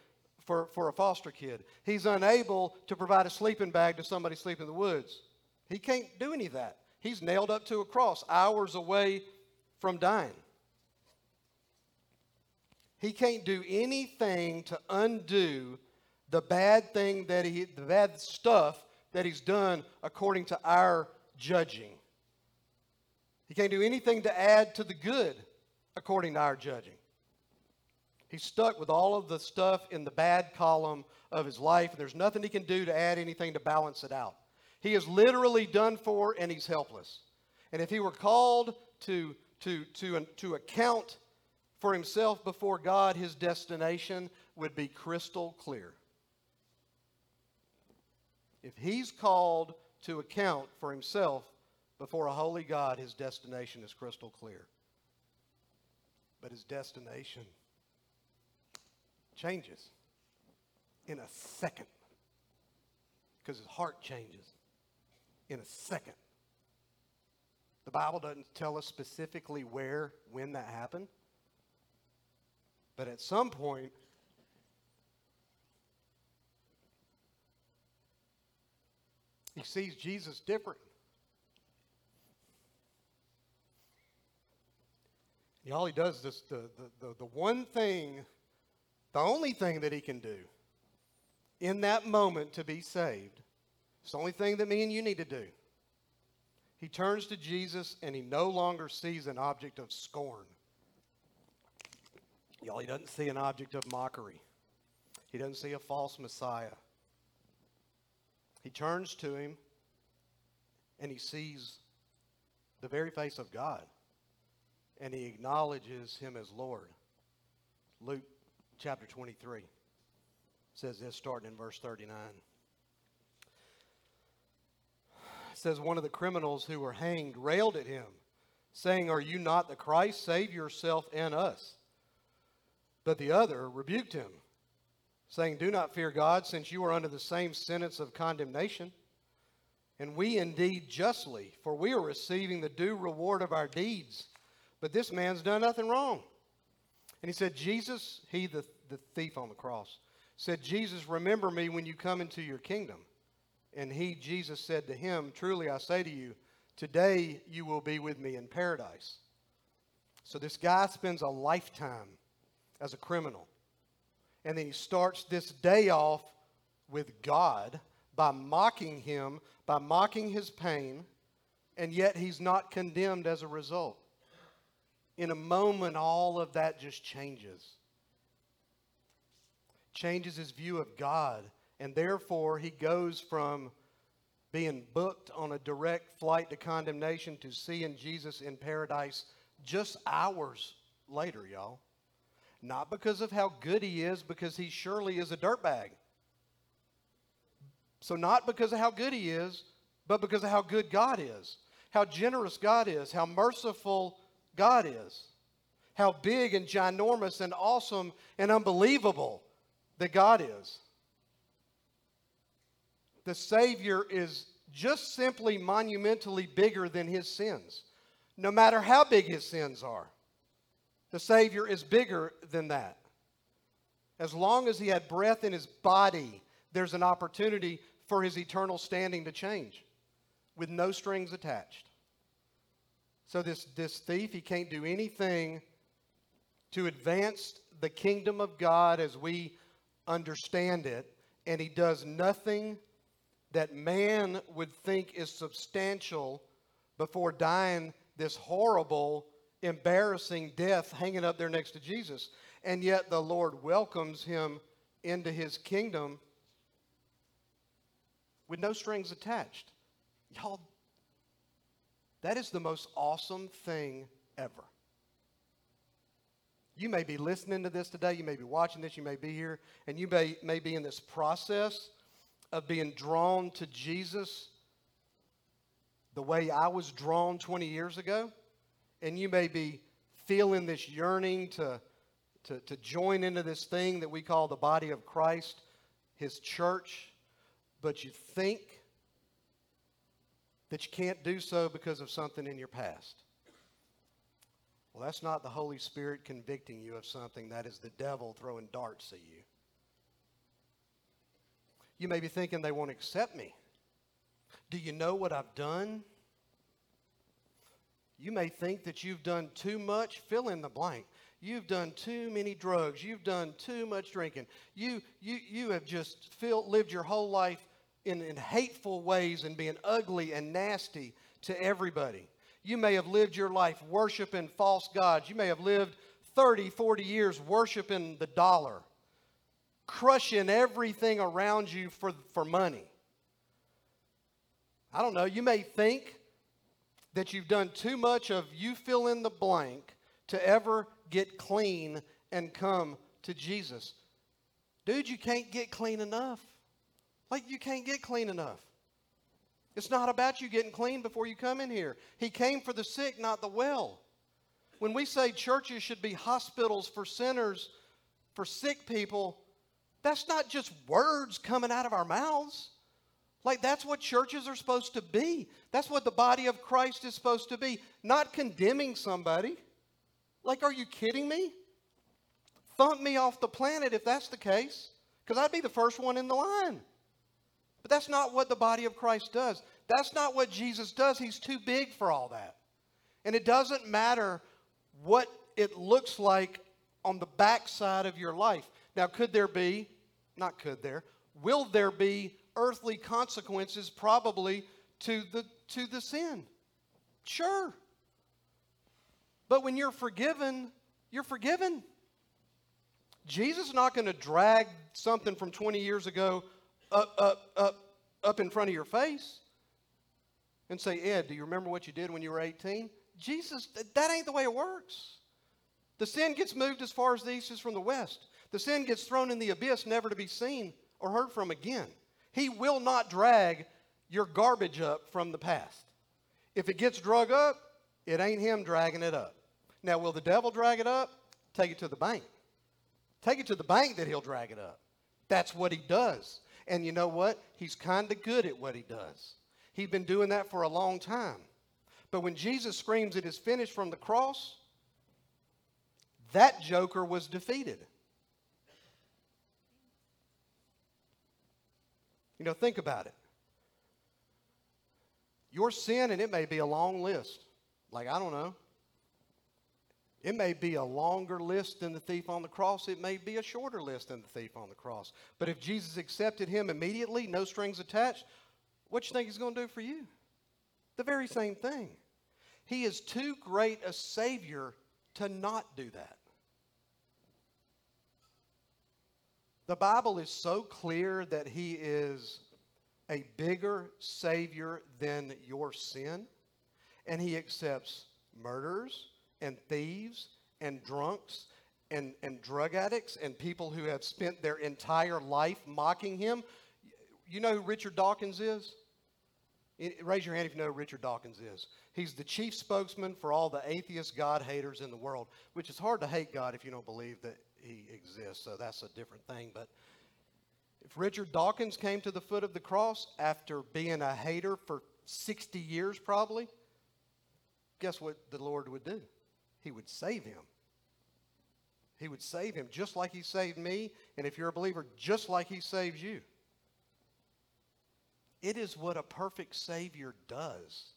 for, for a foster kid. He's unable to provide a sleeping bag to somebody sleeping in the woods. He can't do any of that. He's nailed up to a cross, hours away from dying. He can't do anything to undo the bad thing that he, the bad stuff that he's done according to our judging. He can't do anything to add to the good according to our judging. He's stuck with all of the stuff in the bad column of his life, and there's nothing he can do to add anything to balance it out. He is literally done for and he's helpless. And if he were called to, to, to, to account for himself before God, his destination would be crystal clear. If he's called to account for himself before a holy God, his destination is crystal clear. But his destination changes in a second because his heart changes in a second. The Bible doesn't tell us specifically where, when that happened. But at some point, he sees Jesus different. And all he does is this, the, the, the, the one thing, the only thing that he can do in that moment to be saved, it's the only thing that me and you need to do. He turns to Jesus and he no longer sees an object of scorn. Y'all, he doesn't see an object of mockery. He doesn't see a false Messiah. He turns to him and he sees the very face of God and he acknowledges him as Lord. Luke chapter 23 says this starting in verse 39. It says one of the criminals who were hanged railed at him, saying, Are you not the Christ? Save yourself and us. But the other rebuked him, saying, Do not fear God, since you are under the same sentence of condemnation. And we indeed justly, for we are receiving the due reward of our deeds. But this man's done nothing wrong. And he said, Jesus, he, the, the thief on the cross, said, Jesus, remember me when you come into your kingdom. And he, Jesus, said to him, Truly I say to you, today you will be with me in paradise. So this guy spends a lifetime as a criminal. And then he starts this day off with God, by mocking him, by mocking his pain, and yet he's not condemned as a result. In a moment, all of that just changes. Changes his view of God, and therefore he goes from being booked on a direct flight to condemnation to seeing Jesus in paradise just hours later, y'all. Not because of how good he is, because he surely is a dirtbag. So, not because of how good he is, but because of how good God is, how generous God is, how merciful God is, how big and ginormous and awesome and unbelievable that God is. The Savior is just simply monumentally bigger than his sins, no matter how big his sins are. The Savior is bigger than that. As long as he had breath in his body, there's an opportunity for his eternal standing to change with no strings attached. So, this, this thief, he can't do anything to advance the kingdom of God as we understand it, and he does nothing that man would think is substantial before dying this horrible, embarrassing death hanging up there next to Jesus. And yet the Lord welcomes him into his kingdom with no strings attached. Y'all, that is the most awesome thing ever. You may be listening to this today, you may be watching this, you may be here, and you may, may be in this process of being drawn to Jesus the way I was drawn 20 years ago. And you may be feeling this yearning to, to, to join into this thing that we call the body of Christ, his church, but you think that you can't do so because of something in your past. Well, that's not the Holy Spirit convicting you of something, that is the devil throwing darts at you. You may be thinking they won't accept me. Do you know what I've done? You may think that you've done too much, fill in the blank. You've done too many drugs. You've done too much drinking. You, you, you have just lived your whole life in, in hateful ways and being ugly and nasty to everybody. You may have lived your life worshiping false gods. You may have lived 30, 40 years worshiping the dollar crushing everything around you for, for money. I don't know, you may think that you've done too much of you fill in the blank to ever get clean and come to Jesus. Dude, you can't get clean enough. Like, you can't get clean enough. It's not about you getting clean before you come in here. He came for the sick, not the well. When we say churches should be hospitals for sinners, for sick people, that's not just words coming out of our mouths. Like, that's what churches are supposed to be. That's what the body of Christ is supposed to be. Not condemning somebody. Like, are you kidding me? Thump me off the planet if that's the case, because I'd be the first one in the line. But that's not what the body of Christ does. That's not what Jesus does. He's too big for all that. And it doesn't matter what it looks like on the backside of your life. Now, could there be, not could there, will there be earthly consequences probably to the, to the sin? Sure. But when you're forgiven, you're forgiven. Jesus is not going to drag something from 20 years ago up, up, up, up in front of your face and say, Ed, do you remember what you did when you were 18? Jesus, that ain't the way it works. The sin gets moved as far as the east is from the west. The sin gets thrown in the abyss, never to be seen or heard from again. He will not drag your garbage up from the past. If it gets drug up, it ain't him dragging it up. Now, will the devil drag it up? Take it to the bank. Take it to the bank that he'll drag it up. That's what he does. And you know what? He's kind of good at what he does. He's been doing that for a long time. But when Jesus screams, It is finished from the cross, that joker was defeated. You know, think about it. Your sin, and it may be a long list. Like, I don't know. It may be a longer list than the thief on the cross. It may be a shorter list than the thief on the cross. But if Jesus accepted him immediately, no strings attached, what you think he's going to do for you? The very same thing. He is too great a Savior to not do that. The Bible is so clear that He is a bigger Savior than your sin, and He accepts murderers and thieves and drunks and, and drug addicts and people who have spent their entire life mocking Him. You know who Richard Dawkins is? Raise your hand if you know who Richard Dawkins is. He's the chief spokesman for all the atheist God haters in the world, which is hard to hate God if you don't believe that he exists, so that's a different thing. But if Richard Dawkins came to the foot of the cross after being a hater for 60 years, probably, guess what the Lord would do? He would save him. He would save him just like he saved me, and if you're a believer, just like he saves you. It is what a perfect Savior does.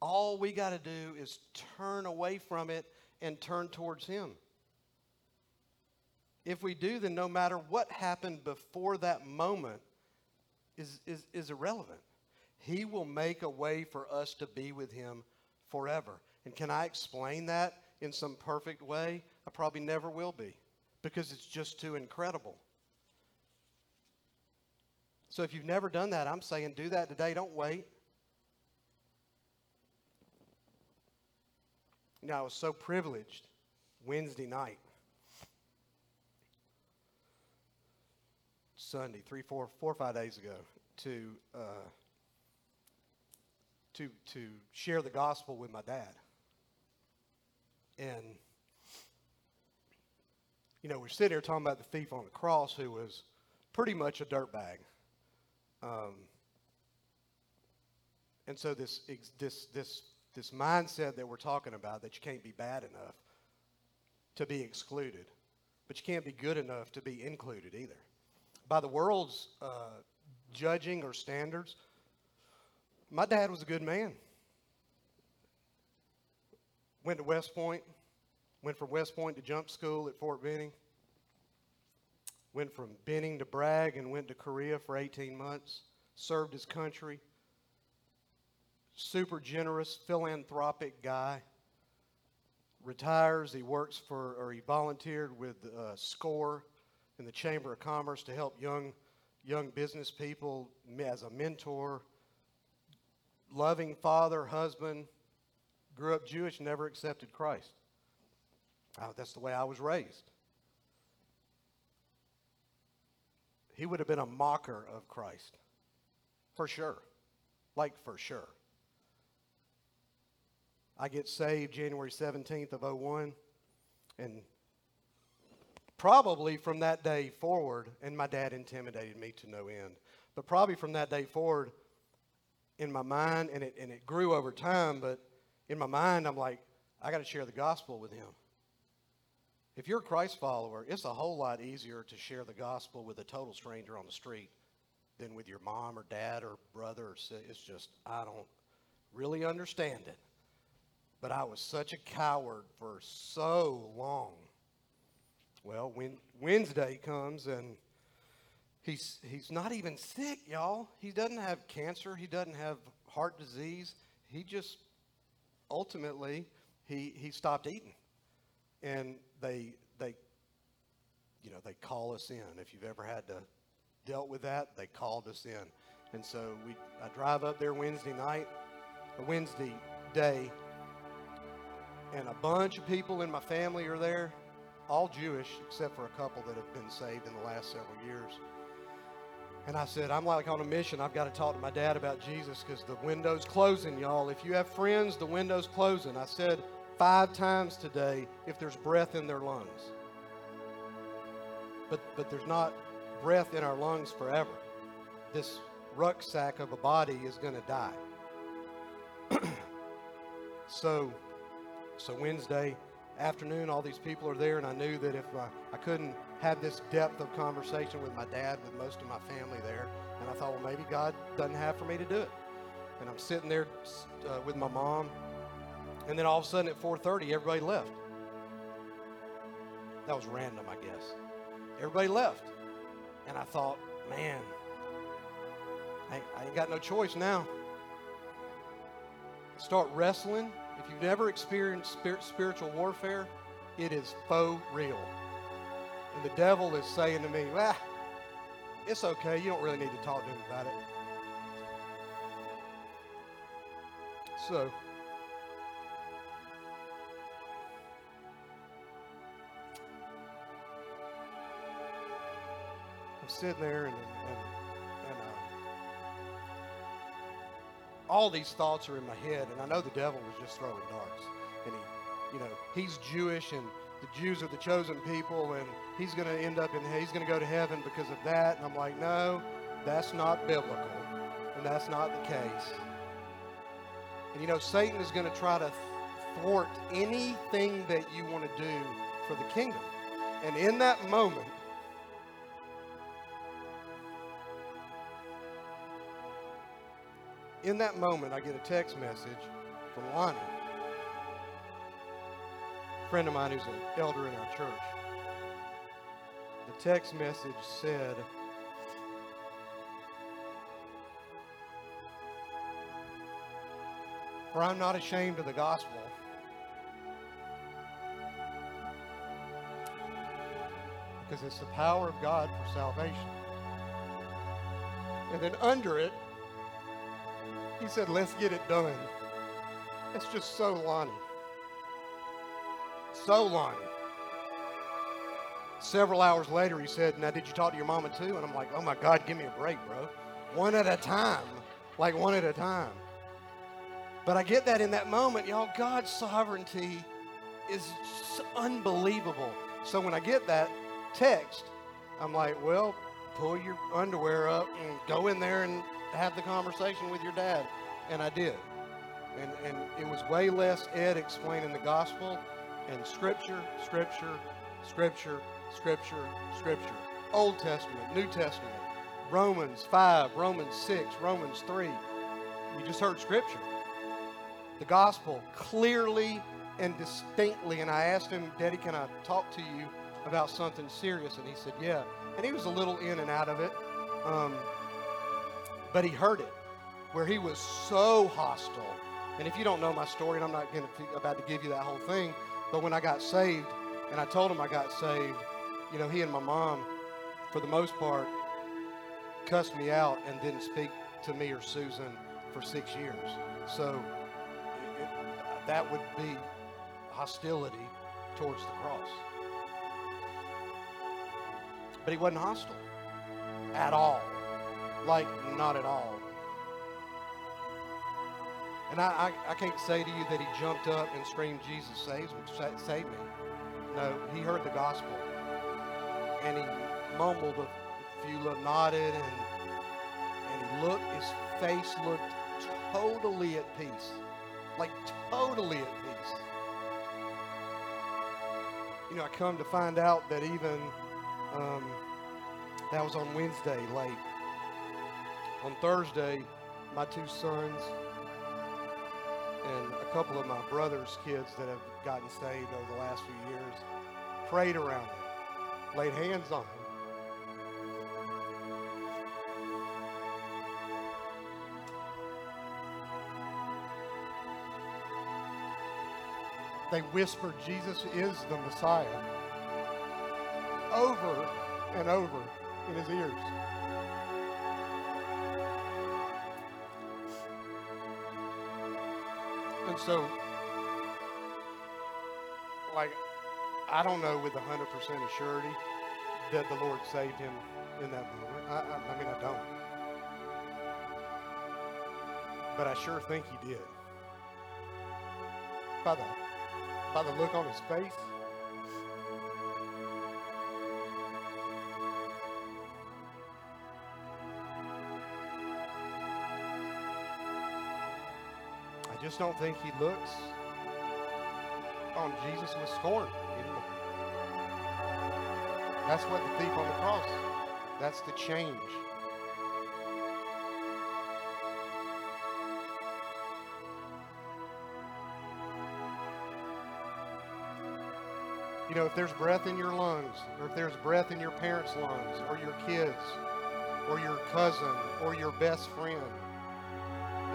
All we got to do is turn away from it and turn towards Him. If we do, then no matter what happened before that moment is, is, is irrelevant. He will make a way for us to be with Him forever. And can I explain that in some perfect way? I probably never will be because it's just too incredible. So if you've never done that, I'm saying do that today. Don't wait. You know, I was so privileged Wednesday night, Sunday, three, four, four or five days ago, to uh, to to share the gospel with my dad. And you know, we're sitting here talking about the thief on the cross who was pretty much a dirtbag. Um, and so this this this this mindset that we're talking about that you can't be bad enough to be excluded, but you can't be good enough to be included either. By the world's uh, judging or standards, my dad was a good man. Went to West Point, went from West Point to jump school at Fort Benning. Went from Benning to Bragg and went to Korea for 18 months. Served his country. Super generous, philanthropic guy. Retires. He works for, or he volunteered with uh, SCORE in the Chamber of Commerce to help young, young business people as a mentor. Loving father, husband. Grew up Jewish, never accepted Christ. Uh, that's the way I was raised. He would have been a mocker of Christ. For sure. Like, for sure. I get saved January 17th of 01. And probably from that day forward, and my dad intimidated me to no end, but probably from that day forward, in my mind, and it, and it grew over time, but in my mind, I'm like, I got to share the gospel with him. If you're a Christ follower, it's a whole lot easier to share the gospel with a total stranger on the street than with your mom or dad or brother. Or it's just, I don't really understand it. But I was such a coward for so long. Well, when Wednesday comes and he's, he's not even sick, y'all. He doesn't have cancer, he doesn't have heart disease. He just ultimately he, he stopped eating. And they they you know they call us in. If you've ever had to dealt with that they called us in. And so we i drive up there wednesday night or wednesday day and a bunch of people in my family are there all jewish except for a couple that have been saved in the last several years and I said, I'm like on a mission. I've got to talk to my dad about Jesus because the window's closing, y'all. If you have friends, the window's closing. I said five times today, if there's breath in their lungs. But, but there's not breath in our lungs forever. This rucksack of a body is going to die. [clears throat] so, so Wednesday afternoon, all these people are there, and I knew that if I, I couldn't have this depth of conversation with my dad, with most of my family there, and I thought, well, maybe God doesn't have for me to do it. And I'm sitting there uh, with my mom, And then all of a sudden at 4:30, everybody left. That was random, I guess. Everybody left. And I thought, man, I, I ain't got no choice now. Start wrestling. If you've never experienced spirit, spiritual warfare, it is faux real. And the devil is saying to me, well, it's okay. You don't really need to talk to him about it. So, I'm sitting there and, and all these thoughts are in my head, and I know the devil was just throwing darts. And he, you know, he's Jewish, and the Jews are the chosen people, and he's going to end up in, he's going to go to heaven because of that. And I'm like, no, that's not biblical, and that's not the case. And you know, Satan is going to try to thwart anything that you want to do for the kingdom. And in that moment, in that moment, I get a text message from Lonnie, a friend of mine who's an elder in our church. The text message said, For I'm not ashamed of the gospel. Because it's the power of God for salvation. And then under it, he said, Let's get it done. It's just so Lonnie. So Lonnie. Several hours later, he said, Now, did you talk to your mama too? And I'm like, Oh my God, give me a break, bro. One at a time. Like one at a time. But I get that in that moment, y'all, God's sovereignty is unbelievable. So when I get that text, I'm like, well, pull your underwear up and go in there and have the conversation with your dad. And I did. And, and it was way less Ed explaining the gospel and scripture, scripture, scripture, scripture, scripture. Old Testament, New Testament, Romans 5, Romans 6, Romans 3. You just heard scripture the gospel clearly and distinctly. And I asked him, Daddy, can I talk to you about something serious? And he said, Yeah. And he was a little in and out of it. Um, but he heard it, where he was so hostile. And if you don't know my story, and I'm not gonna, about to give you that whole thing, but when I got saved, and I told him I got saved, you know, he and my mom, for the most part, cussed me out and didn't speak to me or Susan for six years. So it, that would be hostility towards the cross. But he wasn't hostile at all. Like, not at all. And I, I, I can't say to you that he jumped up and screamed, Jesus saves me, sa- save me. No, he heard the gospel. And he mumbled a few, little nodded, and, and he looked, his face looked totally at peace. Like, totally at peace. You know, I come to find out that even um, that was on Wednesday late. On Thursday, my two sons and a couple of my brother's kids that have gotten saved over the last few years prayed around him, laid hands on him. They whispered, Jesus is the Messiah over and over in his ears. So, like, I don't know with 100% surety that the Lord saved him in that moment. I, I, I mean, I don't. But I sure think he did. By the, by the look on his face. Just don't think he looks on Jesus with scorn anymore. That's what the thief on the cross, that's the change. You know, if there's breath in your lungs, or if there's breath in your parents' lungs, or your kids, or your cousin, or your best friend,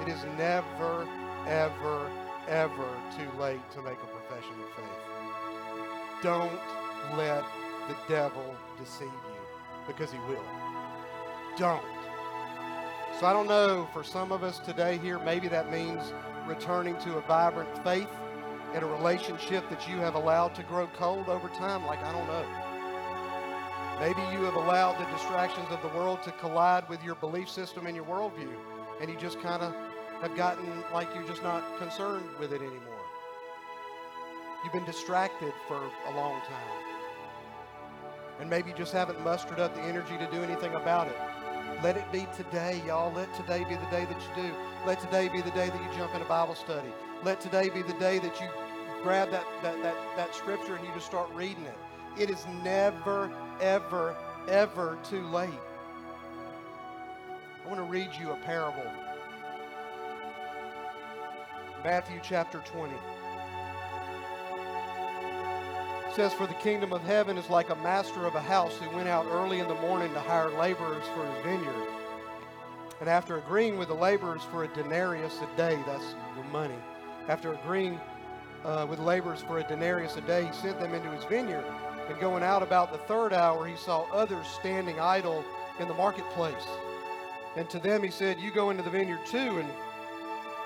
it is never, ever, ever too late to make a profession of faith. Don't let the devil deceive you because he will. Don't. So I don't know, for some of us today here, maybe that means returning to a vibrant faith in a relationship that you have allowed to grow cold over time. Like, I don't know. Maybe you have allowed the distractions of the world to collide with your belief system and your worldview, and you just kind of have gotten like you're just not concerned with it anymore. You've been distracted for a long time. And maybe you just haven't mustered up the energy to do anything about it. Let it be today, y'all. Let today be the day that you do. Let today be the day that you jump into Bible study. Let today be the day that you grab that, that, that, that scripture and you just start reading it. It is never, ever, ever too late. I want to read you a parable. Matthew chapter 20. It says, For the kingdom of heaven is like a master of a house who went out early in the morning to hire laborers for his vineyard. And after agreeing with the laborers for a denarius a day, that's the money, after agreeing uh, with laborers for a denarius a day, he sent them into his vineyard. And going out about the third hour, he saw others standing idle in the marketplace. And to them he said, You go into the vineyard too, and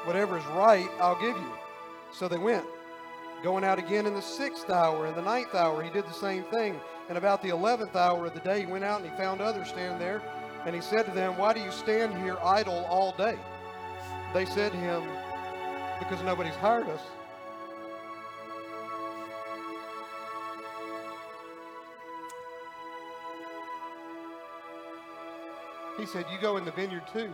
whatever is right, I'll give you. So they went. Going out again in the sixth hour and the ninth hour, he did the same thing. And about the eleventh hour of the day, he went out and he found others standing there. And he said to them, Why do you stand here idle all day? They said to him, Because nobody's hired us. He said, You go in the vineyard too.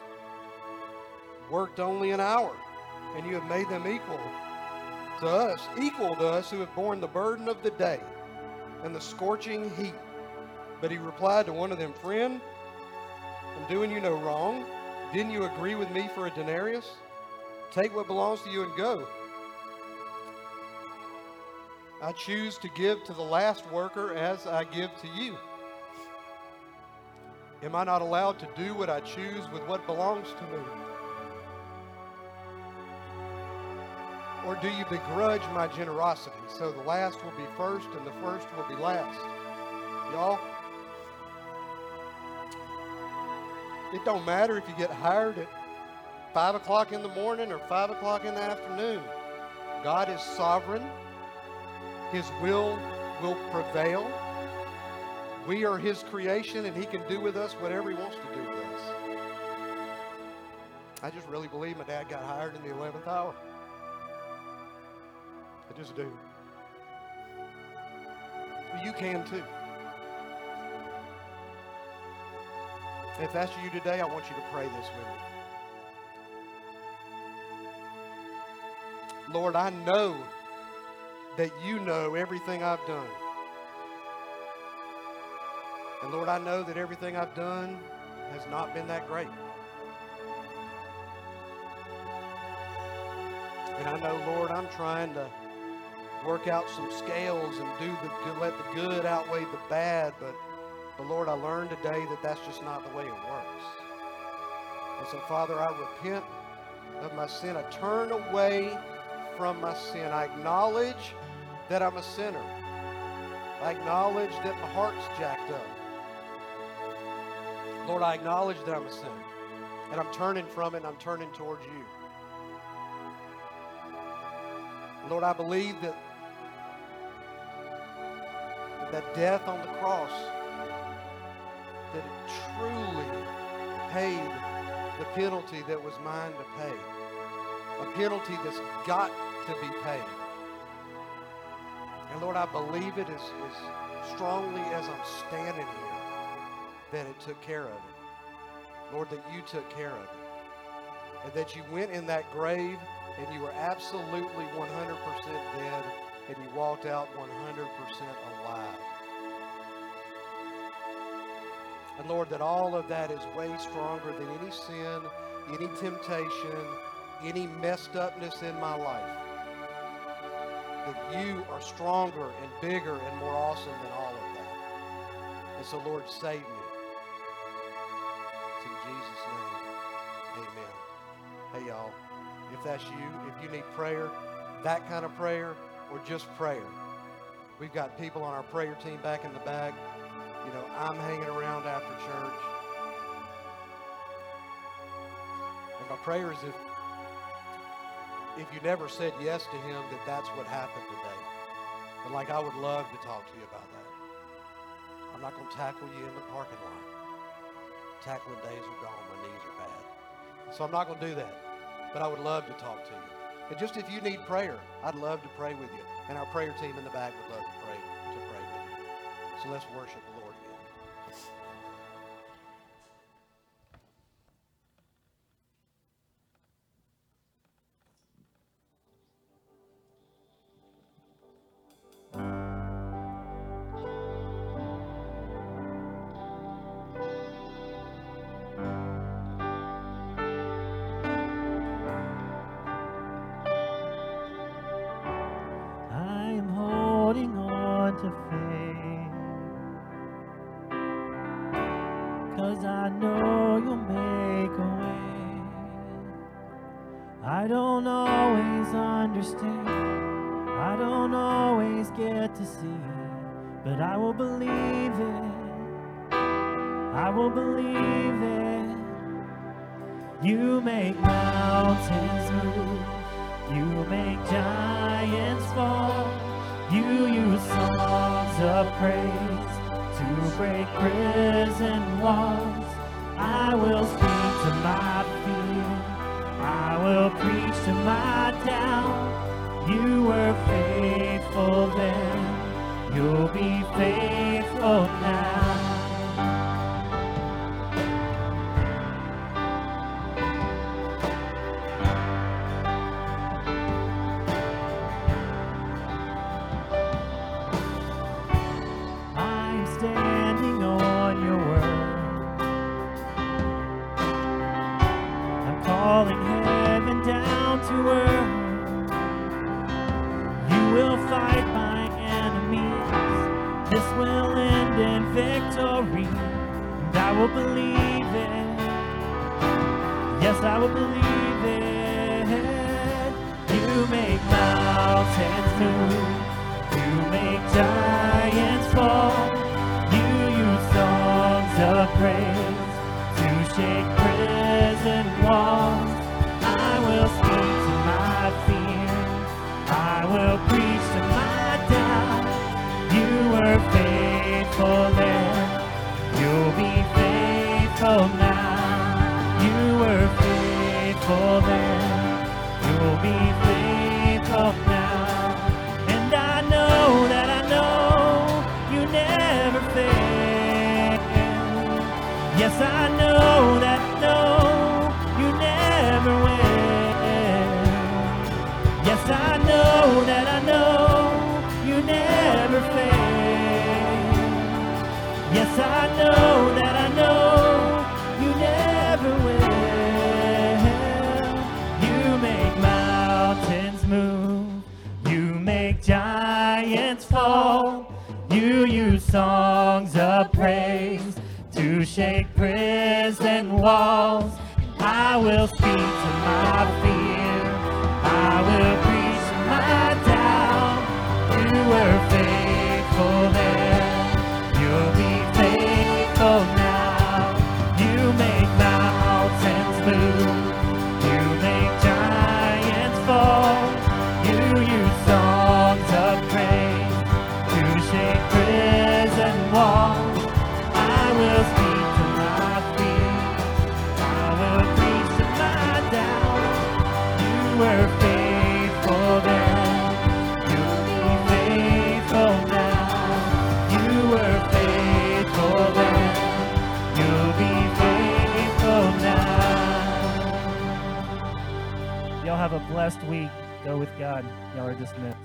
worked only an hour, and you have made them equal to us, equal to us who have borne the burden of the day and the scorching heat. But he replied to one of them, Friend, I'm doing you no wrong. Didn't you agree with me for a denarius? Take what belongs to you and go. I choose to give to the last worker as I give to you. Am I not allowed to do what I choose with what belongs to me? Or do you begrudge my generosity? So the last will be first and the first will be last. Y'all, it don't matter if you get hired at 5 o'clock in the morning or 5 o'clock in the afternoon. God is sovereign. His will will prevail. We are His creation, and He can do with us whatever He wants to do with us. I just really believe my dad got hired in the 11th hour. I just do. You can too. If that's you today, I want you to pray this with me. Lord, I know that you know everything I've done. And Lord, I know that everything I've done has not been that great. And I know, Lord, I'm trying to work out some scales and do the good, let the good outweigh the bad, but, but Lord, I learned today that that's just not the way it works. And so, Father, I repent of my sin. I turn away from my sin. I acknowledge that I'm a sinner. I acknowledge that my heart's jacked up. Lord, I acknowledge that I'm a sinner. And I'm turning from it and I'm turning towards you. Lord, I believe that that death on the cross, that it truly paid the penalty that was mine to pay. A penalty that's got to be paid. And Lord, I believe it as, as strongly as I'm standing here that it took care of it. Lord, that you took care of it. And that you went in that grave and you were absolutely 100% dead and you walked out 100% alive. And Lord, that all of that is way stronger than any sin, any temptation, any messed upness in my life. That you are stronger and bigger and more awesome than all of that. And so, Lord, save me. It's in Jesus' name. Amen. Hey, y'all, if that's you, if you need prayer, that kind of prayer, or just prayer, we've got people on our prayer team back in the back. You know, I'm hanging around after church. And my prayer is if if you never said yes to him, that that's what happened today. But like I would love to talk to you about that. I'm not going to tackle you in the parking lot. Tackling days are gone. My knees are bad. So I'm not going to do that. But I would love to talk to you. And just if you need prayer, I'd love to pray with you. And our prayer team in the back would love to pray to pray with you. So let's worship I will believe it. Yes, I will believe it. You make mountains move. Songs of praise to shake prison walls. blessed week. Go with God. Y'all are dismissed.